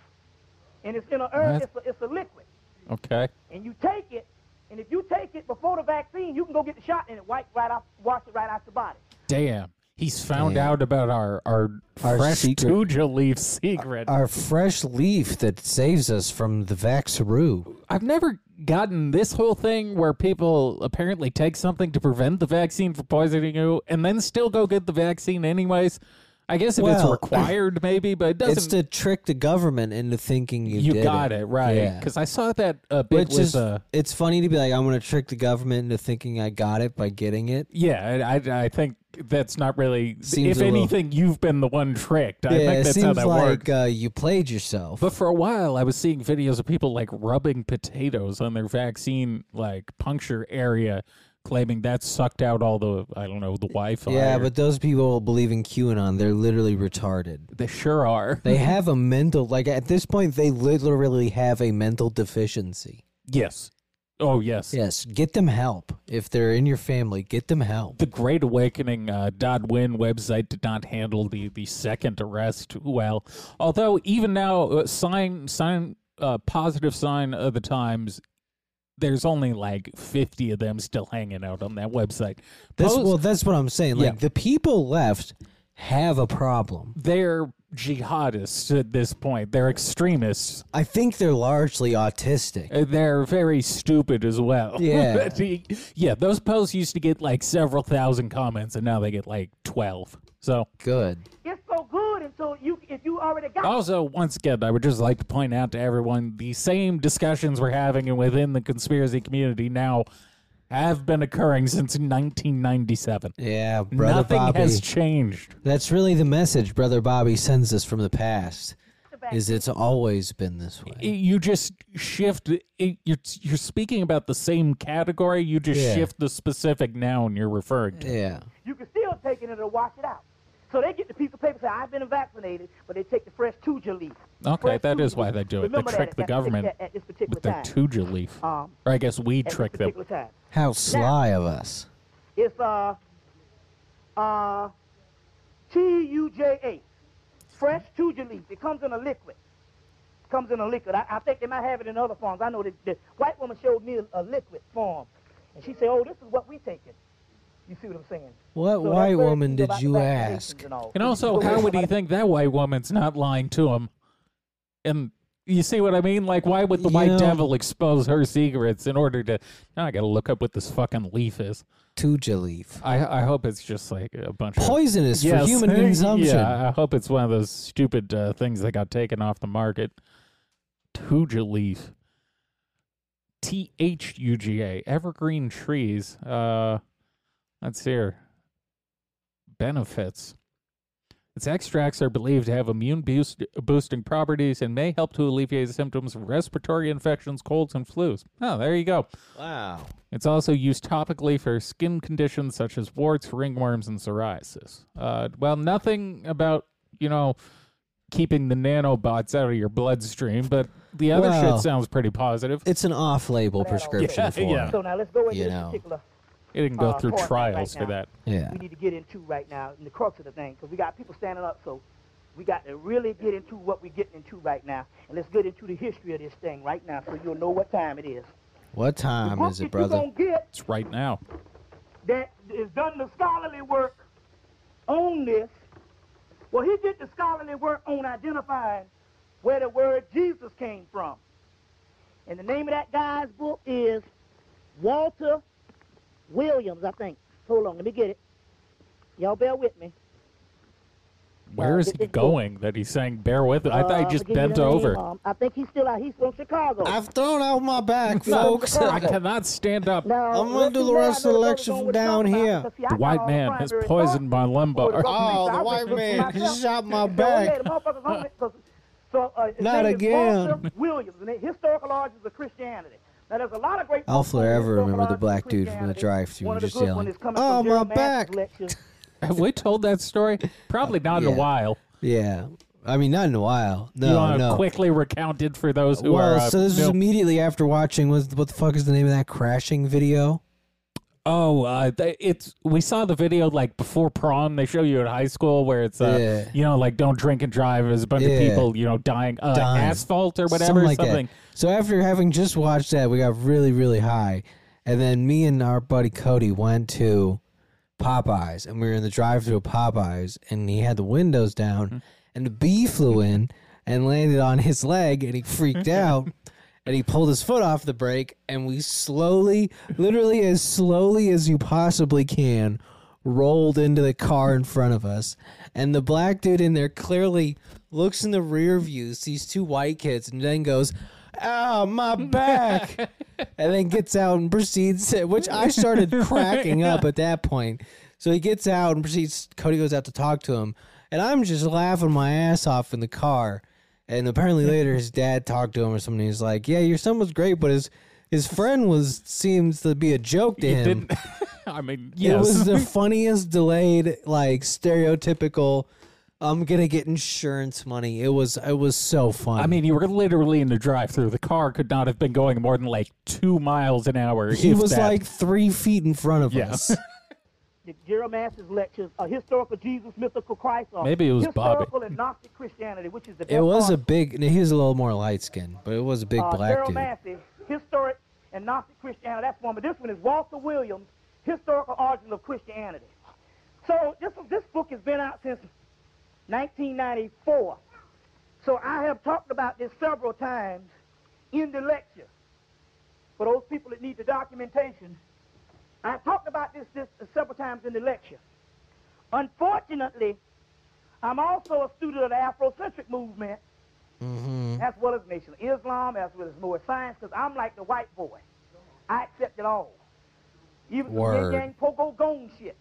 and it's in a herb. It's a, it's a liquid, Okay. and you take it, and if you take it before the vaccine, you can go get the shot and it wipe right off, wash it right out the body. Damn. He's found Damn. out about our our, Our fresh secret- Tuja leaf secret. Our fresh leaf that saves us from the Vaxaroo. I've never gotten this whole thing where people apparently take something to prevent the vaccine from poisoning you and then still go get the vaccine anyways. I guess if it's required, maybe, but it doesn't. It's to trick the government into thinking you, you got it, right? Yeah. Because I saw that a bit Which with is, uh, it's funny to be like, I'm going to trick the government into thinking I got it by getting it. yeah. I, I think that's not really. Seems if a little- anything, you've been the one tricked. I yeah, think it that's seems how that like works. uh, you played yourself. But for a while, I was seeing videos of people like rubbing potatoes on their vaccine like puncture area, claiming that sucked out all the I don't know the Wi-Fi. yeah, or- but those people believe in QAnon. They're literally retarded. they sure are. They have a mental, like at this point, they literally have a mental deficiency. yes. Oh yes. Yes, get them help. If they're in your family, get them help. The Great Awakening uh, .win website did not handle the, the second arrest well. Although even now, uh, sign sign uh, positive sign of the Times. There's only like 50 of them still hanging out on that website. That's Post- well, that's what I'm saying. Like Yeah. the people left have a problem. they're jihadists at this point. They're extremists. I think they're largely autistic. They're very stupid as well. Yeah. yeah, those posts used to get like several thousand comments, and now they get like 12. So, Good. It's so good until you if you already got it. also, once again, I would just like to point out to everyone the same discussions we're having within the conspiracy community now have been occurring since 1997. Yeah, brother Nothing Bobby. has changed. That's really the message brother Bobby sends us from the past. Is it's always been this way. you just shift it, you're you're speaking about the same category you just Yeah. shift the specific noun you're referring to Yeah. You can still take it and it'll wash it out. So they get the piece of paper say I've been vaccinated, but they take the fresh tuja leaf. okay Fresh that is why they do it they trick that the government partic- at this particular with the time. tuja leaf Um, or i guess we at this trick them time. How sly of us. It's uh uh T U J A. Fresh tuja leaf. It comes in a liquid. It Comes in a liquid. I, I think they might have it in other forms. I know that the white woman showed me a, a liquid form. And she said, Oh, this is what we taking. You see what I'm saying? What So white woman did you ask? And. And also, how would he think that white woman's not lying to him? And you see what I mean? Like, why would the You white know- devil expose her secrets in order to? Now I got to look up what this fucking leaf is. Tuja leaf. I I hope it's just like a bunch of Poisonous Yes. for human consumption. Yeah, I hope it's one of those stupid uh, things that got taken off the market. Tuja leaf. T H U G A. Evergreen trees. Uh, let's see here. Benefits. Its extracts are believed to have immune boost, boosting properties and may help to alleviate symptoms of respiratory infections, colds, and flus. Oh, there you go. Wow. It's also used topically for skin conditions such as warts, ringworms, and psoriasis. Uh, well, nothing about, you know, keeping the nanobots out of your bloodstream, but the other Well- shit sounds pretty positive. It's an off-label prescription Yeah, for yeah. So now let's go into You this know. particular It didn't go uh, through trials right for that. Yeah. we need to get into right now in the crux of the thing because we got people standing up so we got to really get into what we're getting into right now and let's get into the history of this thing right now so you'll know what time it is What time is it, brother? you're going to get It's right now. that is done the scholarly work on this well he did the scholarly work on identifying where the word jesus came from and the name of that guy's book is walter williams i think hold on let me get it y'all bear with me Where Uh, is he it's going that he's saying, bear with it? I thought Uh, he just bent the name, over. um, I think he's still out. He's from Chicago. I've thrown out my back, folks. I cannot stand up. now, I'm gonna do the rest of the know lecture from down here. see, The white man the has poisoned my sources lumbar. for the government, Oh, the white man for myself. shot my So, back. yeah, the motherfuckers on it, 'cause- So, uh, Not again. Williams, and it- historical origins of Christianity. Now, there's a lot of great. I'll forever remember the black dude from the drive-thru One of just yelling, ones is coming "Oh, my back." Have we told that story? Probably not in Yeah. a while. Yeah. I mean, not in a while. you No, want to no. quickly recount it for those who well, are. Uh, so this was new? immediately after watching. Was what the fuck is the name of that crashing video? Oh, uh, it's we saw the video like before prom. They show you at high school where it's uh, Yeah. you know, like don't drink and drive. There's a bunch Yeah. of people, you know, dying, uh, Dying. asphalt or whatever, something like something. that. So after having just watched that, we got really, really high, and then me and our buddy Cody went to Popeyes, and we were in the drive-through of Popeyes, and he had the windows down, Mm-hmm. and a bee flew in and landed on his leg, and he freaked out. And he pulled his foot off the brake, and we slowly, literally as slowly as you possibly can, rolled into the car in front of us. And the black dude in there clearly looks in the rear view, sees two white kids, and then goes, Ow, my back. and then gets out and proceeds, to, which I started cracking up at that point. So he gets out and proceeds, Cody goes out to talk to him. And I'm just laughing my ass off in the car. And apparently later his dad talked to him or something. He's like, "Yeah, your son was great, but his his friend was seems to be a joke to him." I mean, It was the funniest delayed, like stereotypical. I'm gonna get insurance money. It was it was so fun. I mean, you were literally in the drive-through. The car could not have been going more than like two miles an hour. he was that. like three feet in front of Yeah. us. the Massey's lectures, a historical Jesus, mythical Christ, or Maybe it was Bobby. historical and Gnostic Christianity, which is the It was a part. big. He was a little more light skinned, but it was a big uh, black Gerald dude. Massey, historic and Gnostic Christianity. That's one, but this one is Walter Williams, historical origin of Christianity. So this this book has been out since 1994. So I have talked about this several times in the lecture. For those people that need the documentation, I talked about this, this several times in the lecture. Unfortunately, I'm also a student of the Afrocentric movement, Mm-hmm. as well as Nation of Islam, as well as Moorish Science, because I'm like the white boy. I accept it all. Even the Word. yin yang pogo gong shit.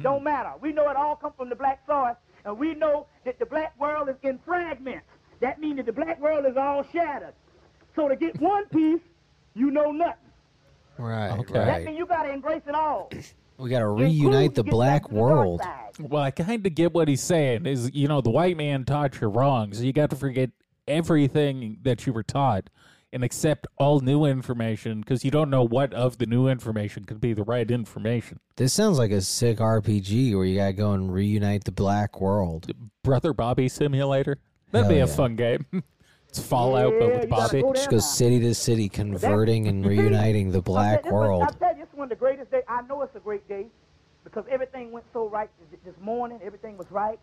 Don't matter. We know it all come from the black soil, and we know that the black world is in fragments. That means that the black world is all shattered. So to get one piece, you know nothing. Right, Okay. That right. means you got to embrace it all. We got to reunite the black to the world. Well, I kind of get what he's saying. Is you know the white man taught you wrong, so you got to forget everything that you were taught and accept all new information because you don't know what of the new information could be the right information. This sounds like a sick RPG where you got to go and reunite the black world. Brother Bobby Simulator. That'd Hell be a yeah. fun game. it's Fallout, Yeah, but with Bobby. go there Just go now. city to city, converting and reuniting the black tell you, this one- world. I tell you, it's one of the greatest days. I know it's a great day because everything went so right this morning. Everything was right.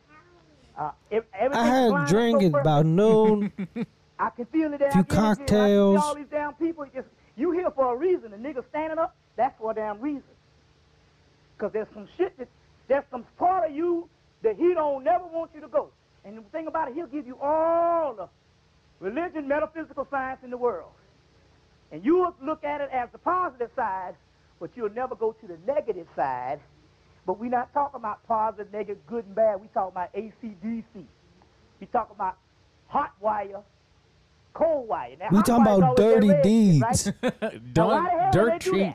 Uh, everything I had a drink so at about noon. I can feel it. A few out there. I see cocktails. all these damn people. it Just, you here for a reason. The nigga standing up, that's for a damn reason. Because there's some shit that, there's some part of you that he don't never want you to go. And the thing about it, he'll give you all the religion, metaphysical science in the world. And you'll look at it as the positive side, but you'll never go to the negative side. But we're not talking about positive, negative, good and bad. we talking about ACDC. we talking about hot wire, cold wire. Now, We hot talking about dirty red deeds. right? Now, why the hell dirt they cheap.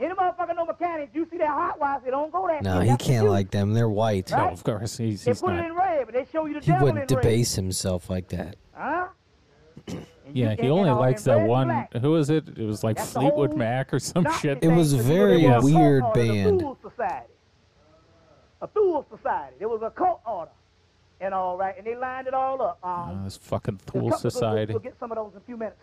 Any motherfucker know mechanics, you see that hot wire, they don't go that No, he can't cute. like them. They're white. No, of course he's, They he's put it not. in red, but they show you the He devil wouldn't in red. debase himself like that. Huh? And Yeah, he only likes that one. black. Who was it? It was like That's Fleetwood Mac or some shit. It was a very there was a weird band. The Thule Society. A Thule Society. There was a cult order and all right, and they lined it all up. Um, Oh, this fucking the Thule we'll- Society. We'll, get some of those in a few minutes.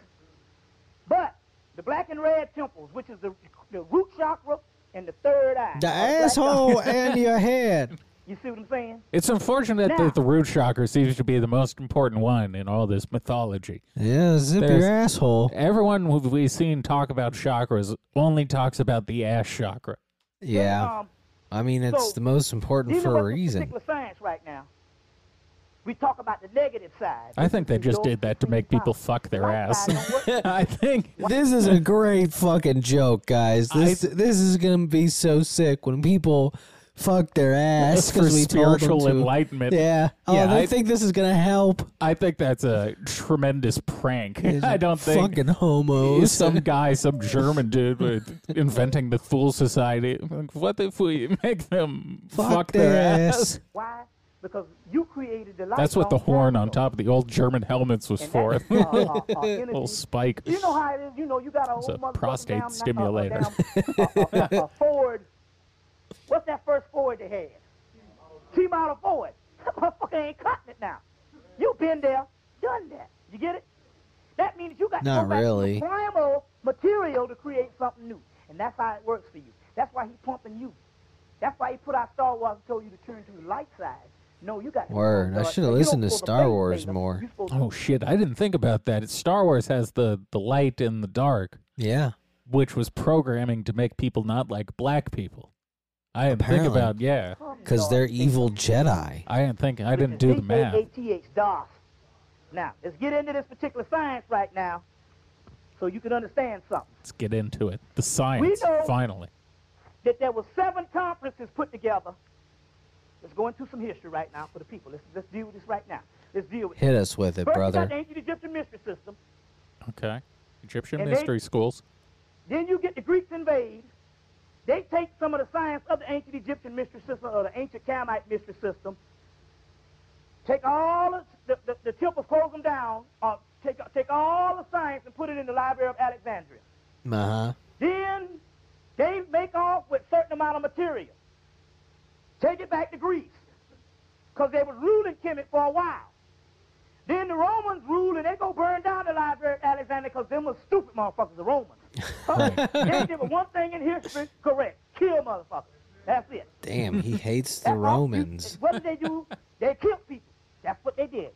But the black and red temples, which is the, the root chakra and the third eye. The asshole chakra. and your head. You see what I'm saying? It's unfortunate Now- that the root chakra seems to be the most important one in all this mythology. Yeah, zip There's- your asshole. Everyone who we've seen talk about chakras only talks about the ass chakra. Yeah. Um, I mean, it's so, the most important for a with reason. particular science right now. We talk about the negative side. I think they just did that to make people fuck their ass. side don't work. I think This is a great fucking joke, guys. This this is gonna be so sick when people fuck their ass for because we told them spiritual to. enlightenment. Yeah. Oh, Yeah, they I- think this is gonna help. I think that's a tremendous prank. I don't think fucking homos. some guy, some German dude, with inventing the Thule Society. Like, What if we make them fuck, their, ass? Why? Because you created the light. That's what the horn time on top of the old German helmets was And for. that, uh, uh, uh, energy- little spike. You know how it is. You know you got a It's whole a motherfucking prostate damn, stimulator. A, a, damn, a, a, a Ford. What's that first Ford they had? T model Ford. That motherfucker ain't cutting it now. You been there, done that. You get it? That means you got to Not go back to the primal material to create something new, and that's how it works for you. That's why he's pumping you. That's why he put out Star Wars and told you to turn to the light side. No, you got to Word. I uh, shoulda listened to Star Wars Vader. more. Oh shit! I didn't think about that. It's Star Wars has the the light and the dark, Yeah. which was programming to make people not like black people. I didn't Apparently. think about yeah. Because they're evil Jedi. I didn't think I didn't do the math. D-A-A-T-H, DOS. Now, let's get into this particular science right now so you can understand something. Let's get into it. The science, know- finally. That there were seven conferences put together. Let's go into some history right now for the people. Let's, let's deal with this right now. Let's deal with it. Hit us with it, First, you got brother. the ancient Egyptian mystery system. Okay. Egyptian And they- mystery schools. Then you get the Greeks invade. They take some of the science of the ancient Egyptian mystery system or the ancient Camite mystery system, take all the, the, the, the close them down, uh, take, take all the science and put it in the Library of Alexandria. Uh huh. Then they make off with certain amount of material. Take it back to Greece, because they was ruling Kemet for a while. Then the Romans ruled, and they go burn down the Library of Alexandria because them was stupid motherfuckers, the Romans. Huh? they did one thing in history correct: kill motherfuckers. That's it. Damn, he hates the Romans. What did they do? They killed people. That's what they did.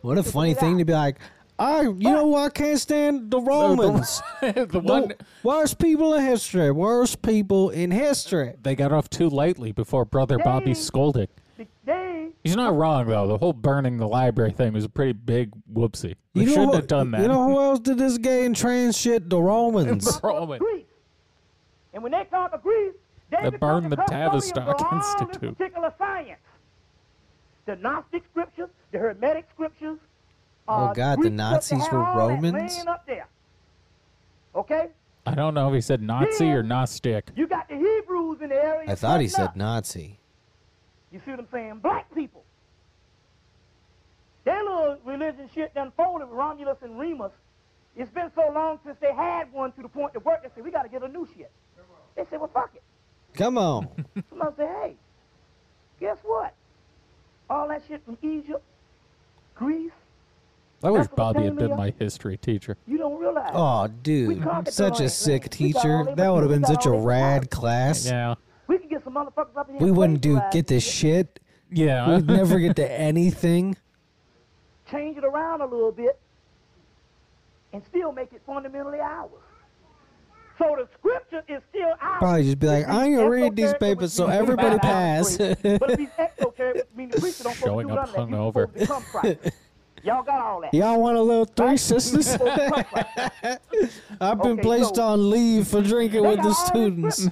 What a funny thing to be like. I, you know what? I can't stand the Romans. the The one worst people in history. Worst people in history. they got off too lightly before brother Bobby scolded. They He's not wrong though. The whole burning the library thing was a pretty big whoopsie. They You know shouldn't who- have done that. You know who else did this gay and trans shit? The Romans. conquered Greece. And when they conquered Greece, they, They become burned the custodians of Tavistock Institute. particular science. The Gnostic scriptures, the Hermetic scriptures. Oh, uh, God, the Nazis scripture were all that Romans? laying up there. Okay? I don't know if he said Nazi or Gnostic. You got the Hebrews in the area. I thought he cutting said. Nazi. You see what I'm saying? Black people. Their little religion shit done folded with Romulus and Remus. It's been so long since they had one to the point that work. They said, we got to get a new shit. They said, well, fuck it. Come on. Somebody said, hey, guess what? All that shit from Egypt, Greece, I wish Bobby had been my history teacher. you don't realize. Oh, dude. Such a sick We teacher. That would have been such a rad class. Yeah. We can get some some motherfuckers up in here. We wouldn't do plagiarize get this shit. Yeah. We'd never get to anything. Change it around a little bit, and still make it fundamentally ours. So the scripture is still ours. Probably just be like, I ain't gonna read these papers, so everybody pass. but if he's exoteric, which the preacher don't Showing up none of that. He's hungover. become Christ. Y'all got all that. Y'all want a little three Right? sisters? He's supposed to become Christ. I've been Okay, placed so- on leave for drinking with the students.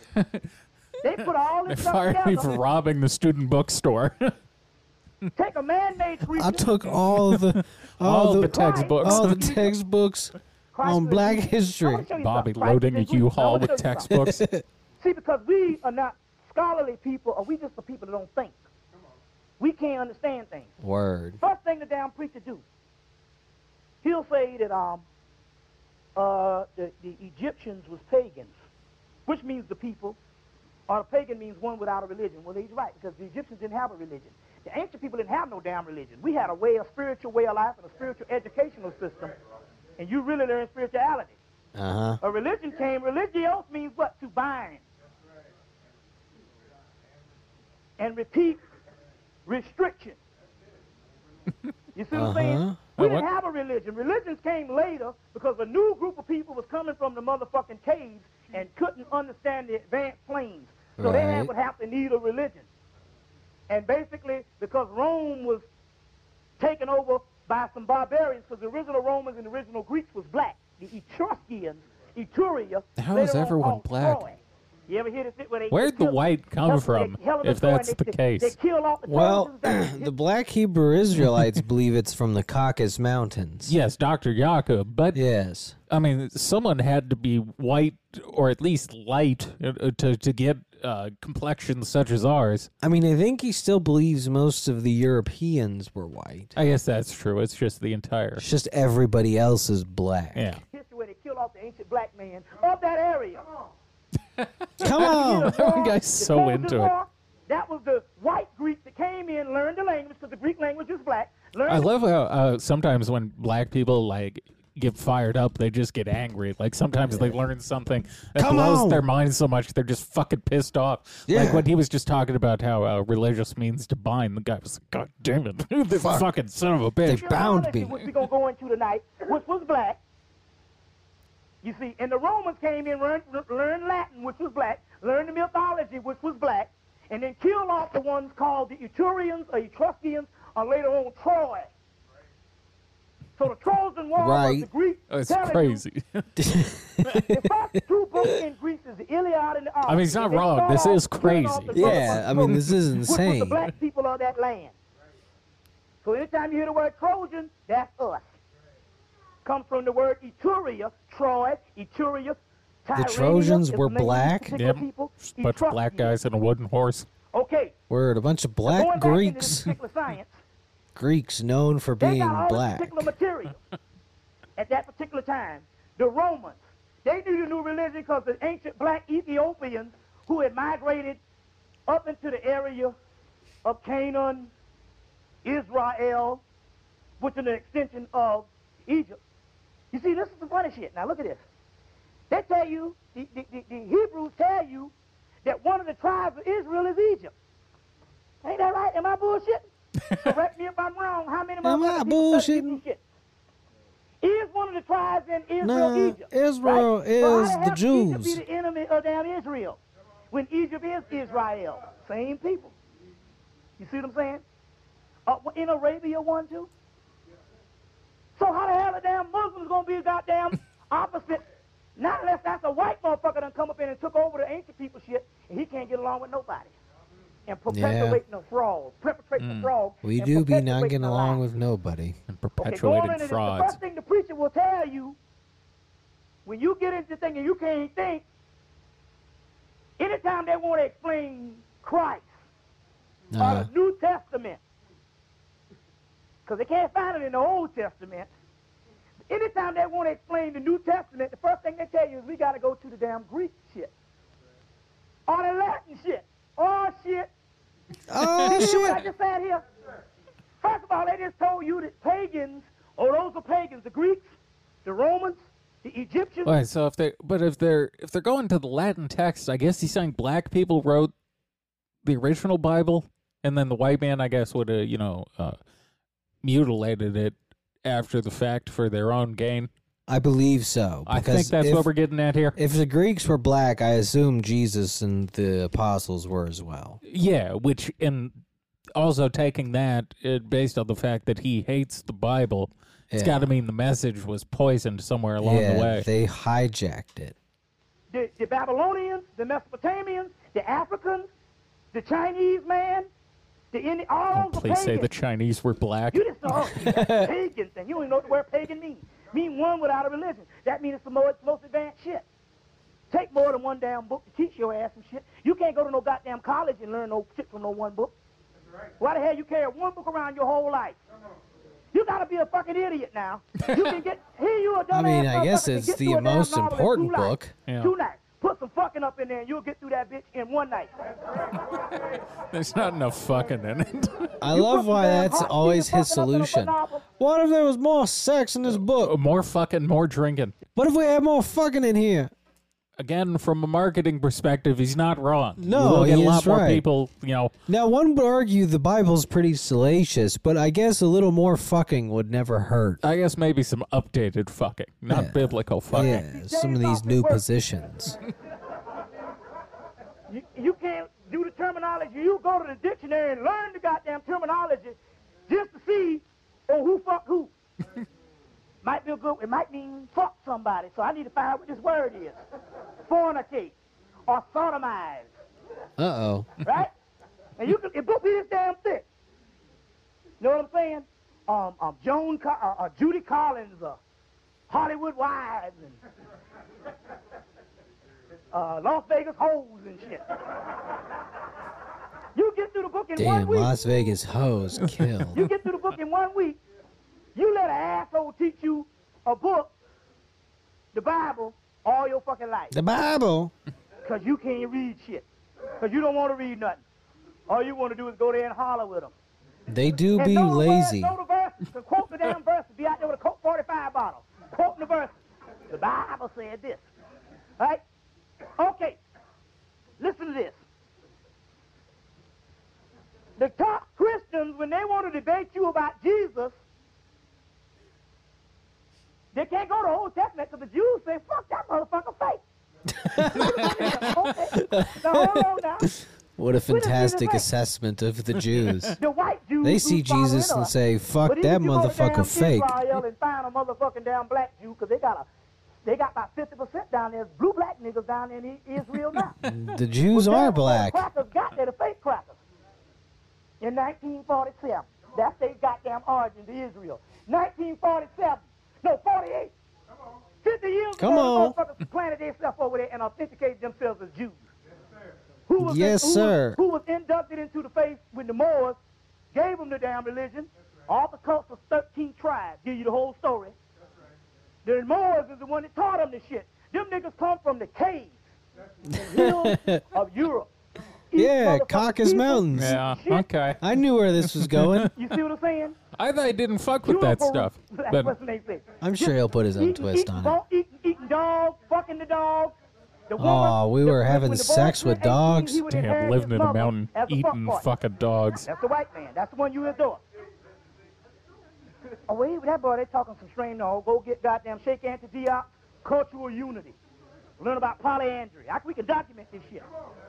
They put all They this stuff fired me for robbing the student bookstore. Take a man-made creature. I took all the all, All the, the textbooks. all the textbooks Christ on Black history. Now, let me show you Bobby loading a is Greek. Now, U-Haul with show you something. textbooks. See, because we are not scholarly people, or we just the people that don't think. We can't understand things. Word. First thing the damn preacher do, he'll say that um, uh, the, the Egyptians was pagans, which means the people, or a pagan means one without a religion. Well, he's right, because the Egyptians didn't have a religion. The ancient people didn't have no damn religion. We had a way, a spiritual way of life, and a spiritual educational system, and you really learn spirituality. Uh huh. A religion came, religios means what? To bind. And repeat restriction. You see what I'm saying? Uh-huh. We didn't what- have a religion. Religions came later because a new group of people was coming from the motherfucking caves and couldn't understand the advanced planes. So they had would have to need a religion. And basically, because Rome was taken over by some barbarians, because the original Romans and the original Greeks was black. The Etruscans, Etruria. How later is on everyone black? Troy. You ever hear this where they Where'd the kill- white come hell- from, they- hell of a if story, that's they- the they- case? They kill off the Well, the Black Hebrew Israelites believe it's from the Caucasus Mountains. Yes, Dr. Jakob, but Yes. I mean, someone had to be white or at least light uh, to to get uh, complexions such as ours. I mean, I think he still believes most of the Europeans were white. I guess that's true. It's just the entire. It's just everybody else is black. Yeah. history where they killed off the ancient black man of that area. Come on. That guy's so into it. That was the white Greek that came in, learned the language because the Greek language is black. I love how uh, sometimes when black people like get fired up, they just get angry. Like sometimes they learn something that Come blows on. their mind so much they're just fucking pissed off. Yeah. Like when he was just talking about how uh, religious means to bind, the guy was like, "God damn it, this Fuck. fucking son of a bitch." They bound theology, me. Which we're going to go into tonight, which was black. You see, and the Romans came in, learned, learned Latin, which was black, learned the mythology, which was black, and then killed off the ones called the Etrurians or Etruscans, or later on Troy. So the Trojan War was Right. the Greeks. Oh, it's telling you crazy. The first two books in Greece is the Iliad and the Odyssey. I mean, he's not wrong. This is crazy. Yeah, I mean, this is insane. was the black people of that land. So anytime you hear the word Trojan, that's us. Comes from the word Etruria, Troy, Etruria. The Trojans were the name of these black? particular Yep. people. A bunch of black guys in a wooden horse. Okay. Word, a bunch of black back Greeks. science, Greeks known for being black. particular material at that particular time. The Romans, they knew the new religion because the ancient black Ethiopians who had migrated up into the area of Canaan, Israel, which is an extension of Egypt. You see, this is the funny shit. Now look at this. They tell you, the, the, the, the Hebrews tell you that one of the tribes of Israel is Egypt. Ain't that right? Am I bullshit? Correct me if I'm wrong. How many Am I motherfuckers people study bullshitting? Is one of the tribes in Israel Nah, Egypt? Israel right? is the hell Egypt Jews. be the enemy of damn Israel when Egypt is Israel? Same people. You see what I'm saying? Uh, in Arabia, one too. So how the hell the damn Muslims gonna be a goddamn opposite? Not unless that's a white motherfucker done come up in and took over the ancient people shit, and he can't get along with nobody. And perpetuating the fraud, perpetrating the fraud. We do be not getting along with nobody. And Okay, perpetuating into this, The first thing the preacher will tell you, when you get into thinking you can't think, anytime they want to explain Christ or Uh, the New Testament, because they can't find it in the Old Testament, anytime they want to explain the New Testament, the first thing they tell you is we got to go to the damn Greek shit. Or the Latin shit. Oh, shit. Oh You see I just said here? First of all, they just told you that pagans, oh, those are pagans, the Greeks, the Romans, the Egyptians. Wait, so if they, but if they're if they're going to the Latin text, I guess he's saying black people wrote the original Bible, and then the white man, I guess, would have you know uh, mutilated it after the fact for their own gain. I believe so. I because think that's if, what we're getting at here. If the Greeks were black, I assume Jesus and the apostles were as well. Yeah, which and also taking that uh, based on the fact that he hates the Bible, it's Yeah. got to mean the message was poisoned somewhere along yeah, the way. they hijacked it. The, the Babylonians, the Mesopotamians, the Africans, the Chinese man, the Indian, all Don't the please say pagans. the Chinese were black. You just know oh, pagan thing. You don't even know what the word pagan means. Mean one without a religion. That means it's the most, most advanced shit. Take more than one damn book to teach your ass some shit. You can't go to no goddamn college and learn no shit from no one book. Why the hell you carry one book around your whole life? You gotta be a fucking idiot now. You can get here. You a dumbass I mean, I guess it's the through a damn most important two nights. book. Yeah. Two nights. Put some fucking up in there, and you'll get through that bitch in one night. There's not enough fucking in it. I You love put why some damn that's hot always tea his fucking up in a solution. novel. What if there was more sex in this book? more fucking, more drinking. What if we had more fucking in here? Again, from a marketing perspective, he's not wrong. No, you will get a lot is more right. people. You know, Now, one would argue the Bible's pretty salacious, but I guess a little more fucking would never hurt. I guess maybe some updated fucking, not Yeah. biblical fucking. Yeah, some of these new positions. You, you can't do the terminology. You go to the dictionary and learn the goddamn terminology just to see oh who fuck who. might be a good. It might mean fuck somebody. So I need to find out what this word is. Fornicate or sodomize, Uh oh. right? and you can it book be this damn thick. You know what I'm saying? Um, um, Joan, Co- uh, uh, Judy Collins, uh, Hollywood Wives, and uh, Las Vegas hoes and shit. You get through the book in one Damn, week. Las Vegas hoes kill. You get through the book in one week. You let an asshole teach you a book, the Bible, all your fucking life. The Bible. Because you can't read shit. Because you don't want to read nothing. All you want to do is go there and holler with them. They do And be know the lazy. Verse, know the verse, to quote the damn verse, be out there with a Colt 45 bottle, quoting the verse. The Bible said this. Right? Okay. Listen to this. The top Christians, when they want to debate you about Jesus, they can't go to the Old Testament because the Jews say, fuck that motherfucker fake. okay. Now hold on now. What a just need to fantastic assessment of the Jews. The white Jews They see Jesus and us. say, But fuck even that if you go to damn motherfucker fake. Israel and find a motherfucking damn black Jew, because they got a, they got about fifty percent down there, blue black niggas down there in Israel now. The Jews Well, are damn, black. Crackers got there, the fake crackers. In 1947, that's their goddamn origin to Israel. 1947, no, 48. Come on. 50 years Come ago, on. the motherfuckers planted themselves over there and authenticated themselves as Jews. Who was Yes, who was- sir. who was inducted into the faith when the Moors gave them the damn religion. All the cults of 13 tribes. Give you the whole story. The Moors is the one that taught them this shit. Them niggas come from the caves, the hills of Europe. Eat Yeah, motherfucking Caucasus. Mountains. Yeah, Shit. okay. I knew where this was going. You see what I'm saying? I thought I didn't fuck with that for- stuff. That's But what they say. I'm sure he'll put his own Eating- twist eating, on it. bo- Eating, eating dogs, fucking the dogs. The woman, Aw, we the- were when having the boy sex turned with 18, dogs? he would damn, inherit living his in a mother mountain, as a fuck eating partner. fucking dogs. That's the white man. That's the one you adore. Oh, wait, that boy, they talking some strange. No, go get goddamn Cheikh Anta Diop, cultural unity. Learn about polyandry. I, we can document this shit.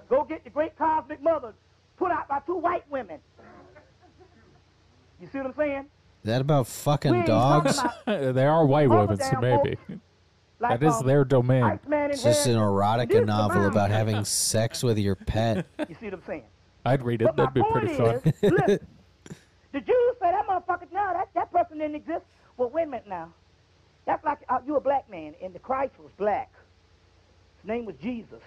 Go get the great cosmic mother put out by two white women. You see what I'm saying? Is that about fucking dogs? about they are white All women, so maybe. like, That is um, their domain. It's just an This erotica novel about having sex with your pet. You see what I'm saying? I'd read it. But That'd be point pretty fun. is, listen, the Jews say that motherfucker, no, that, that person didn't exist. Well, wait a minute now. That's like uh, you a black man, and the Christ was black. His name was Jesus.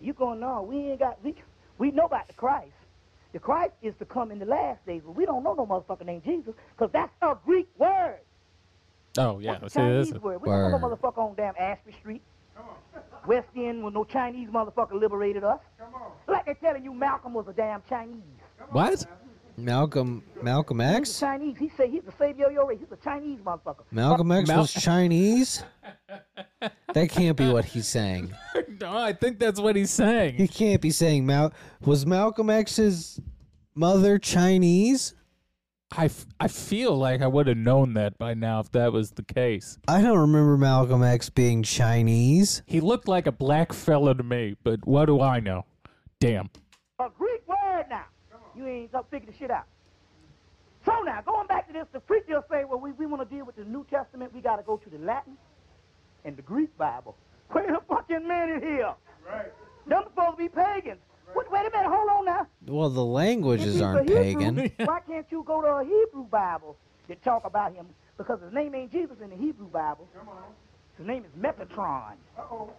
You going, no, we ain't got, we, we know about the Christ. The Christ is to come in the last days, but we don't know no motherfucker named Jesus, because that's a Greek word. Oh yeah, That's a see this. Chinese word. We don't know no motherfucker on damn Ashby Street. West End when no Chinese motherfucker liberated us. Like they're telling you Malcolm was a damn Chinese. What? Malcolm Malcolm He's X. Chinese. He say he's the savior of your race. He's a Chinese motherfucker. Malcolm X Mal- was Chinese. That can't be what he's saying. no, I think that's what he's saying. He can't be saying Mal. Was Malcolm X's mother Chinese? I, f- I feel like I would have known that by now if that was the case. I don't remember Malcolm X being Chinese. He looked like a black fella to me, but what do I know? Damn. A Greek word now. You ain't gonna figure the shit out. So now, going back to this, the preacher will say, well, we, we want to deal with the New Testament. We got to go to the Latin and the Greek Bible. Wait a fucking minute here. Right. Them supposed to be pagans. Wait, wait a minute, hold on now. Well, the languages aren't Hebrew, pagan. Why can't you go to a Hebrew Bible to talk about him? Because his name ain't Jesus in the Hebrew Bible. His name is Metatron. Uh-oh.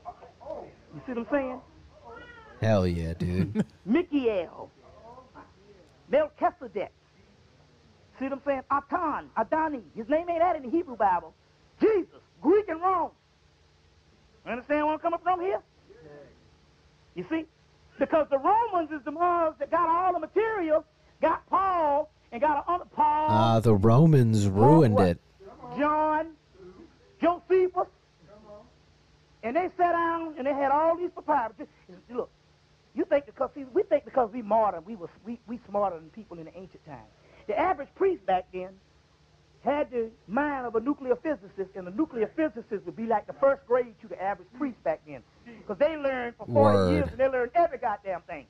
You see what I'm saying? Hell yeah, dude. Michael, Melchizedek. See what I'm saying? Atan, Adonai. His name ain't that in the Hebrew Bible. Jesus, Greek and Rome. Understand where I'm coming from here? You see? Because the Romans is the ones that got all the material, got Paul, and got a, Paul, Uh, the Romans ruined it. John, Josephus, and they sat down and they had all these papyrus. Look, you think because see, we think because we modern, we were we, we smarter than people in the ancient times. The average priest back then had the mind of a nuclear physicist, and the nuclear physicist would be like the first grade to the average priest back then, because they learned for 40 Word. years and they learned every goddamn thing.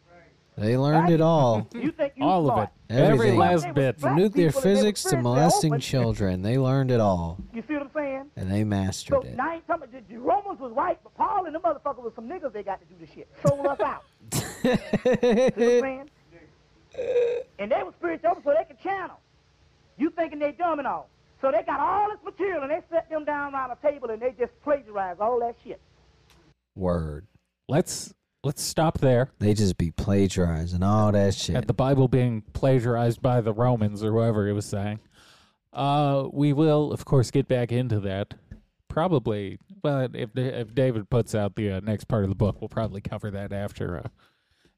They learned it all. You think you All of smart. it. Every last bit. From nuclear people, they were physics to molesting children, they learned it all, You see what I'm saying? and they So mastered it. now I ain't talking about the, the Romans was white, but Paul and the motherfucker was some niggas they got to do the shit. Sold us out. you See what I'm saying? And they were spiritual so they could channel. You thinking they dumb and all. So they got all this material and they set them down around a table and they just plagiarize all that shit. Word. Let's let's stop there They just be plagiarizing all that shit. at the Bible being plagiarized by the Romans or whoever he was saying. Uh, we will, of course, get back into that. Probably, but if if David puts out the uh, next part of the book, we'll probably cover that after uh,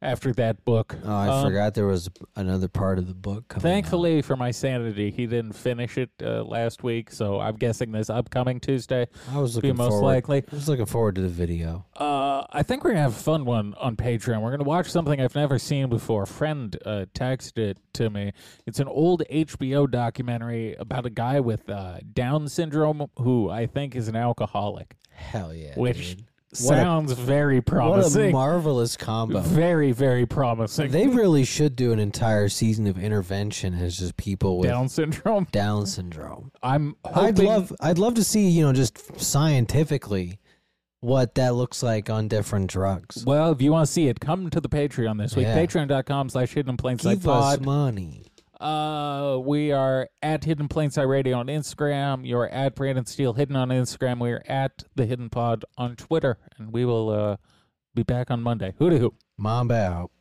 after that book. oh, I Um, forgot there was another part of the book coming. out. Thankfully, for my sanity, he didn't finish it uh, last week, so I'm guessing this upcoming Tuesday I was looking most forward. likely. I was looking forward to the video. Uh, I think we're gonna have a fun one on Patreon. We're gonna watch something I've never seen before. A friend uh, texted it to me. It's an old HBO documentary about a guy with uh, Down syndrome who I think is an alcoholic, Hell yeah, which dude. What a- sounds very What a promising. marvelous combo. very, very promising. They really should do an entire season of intervention as just people with Down syndrome. Down syndrome. I'm I'd love I'd love to see, you know, just scientifically what that looks like on different drugs. Well, if you want to see it, come to the Patreon this week. Yeah. Patreon.com slash hidden in plain sight Give us money. Uh, we are at Hidden Plain Sight Radio on Instagram. You're at Brandon Steele Hidden on Instagram. We are at the Hidden Pod on Twitter, and we will uh be back on Monday. Hoo to hoo. Mamba out.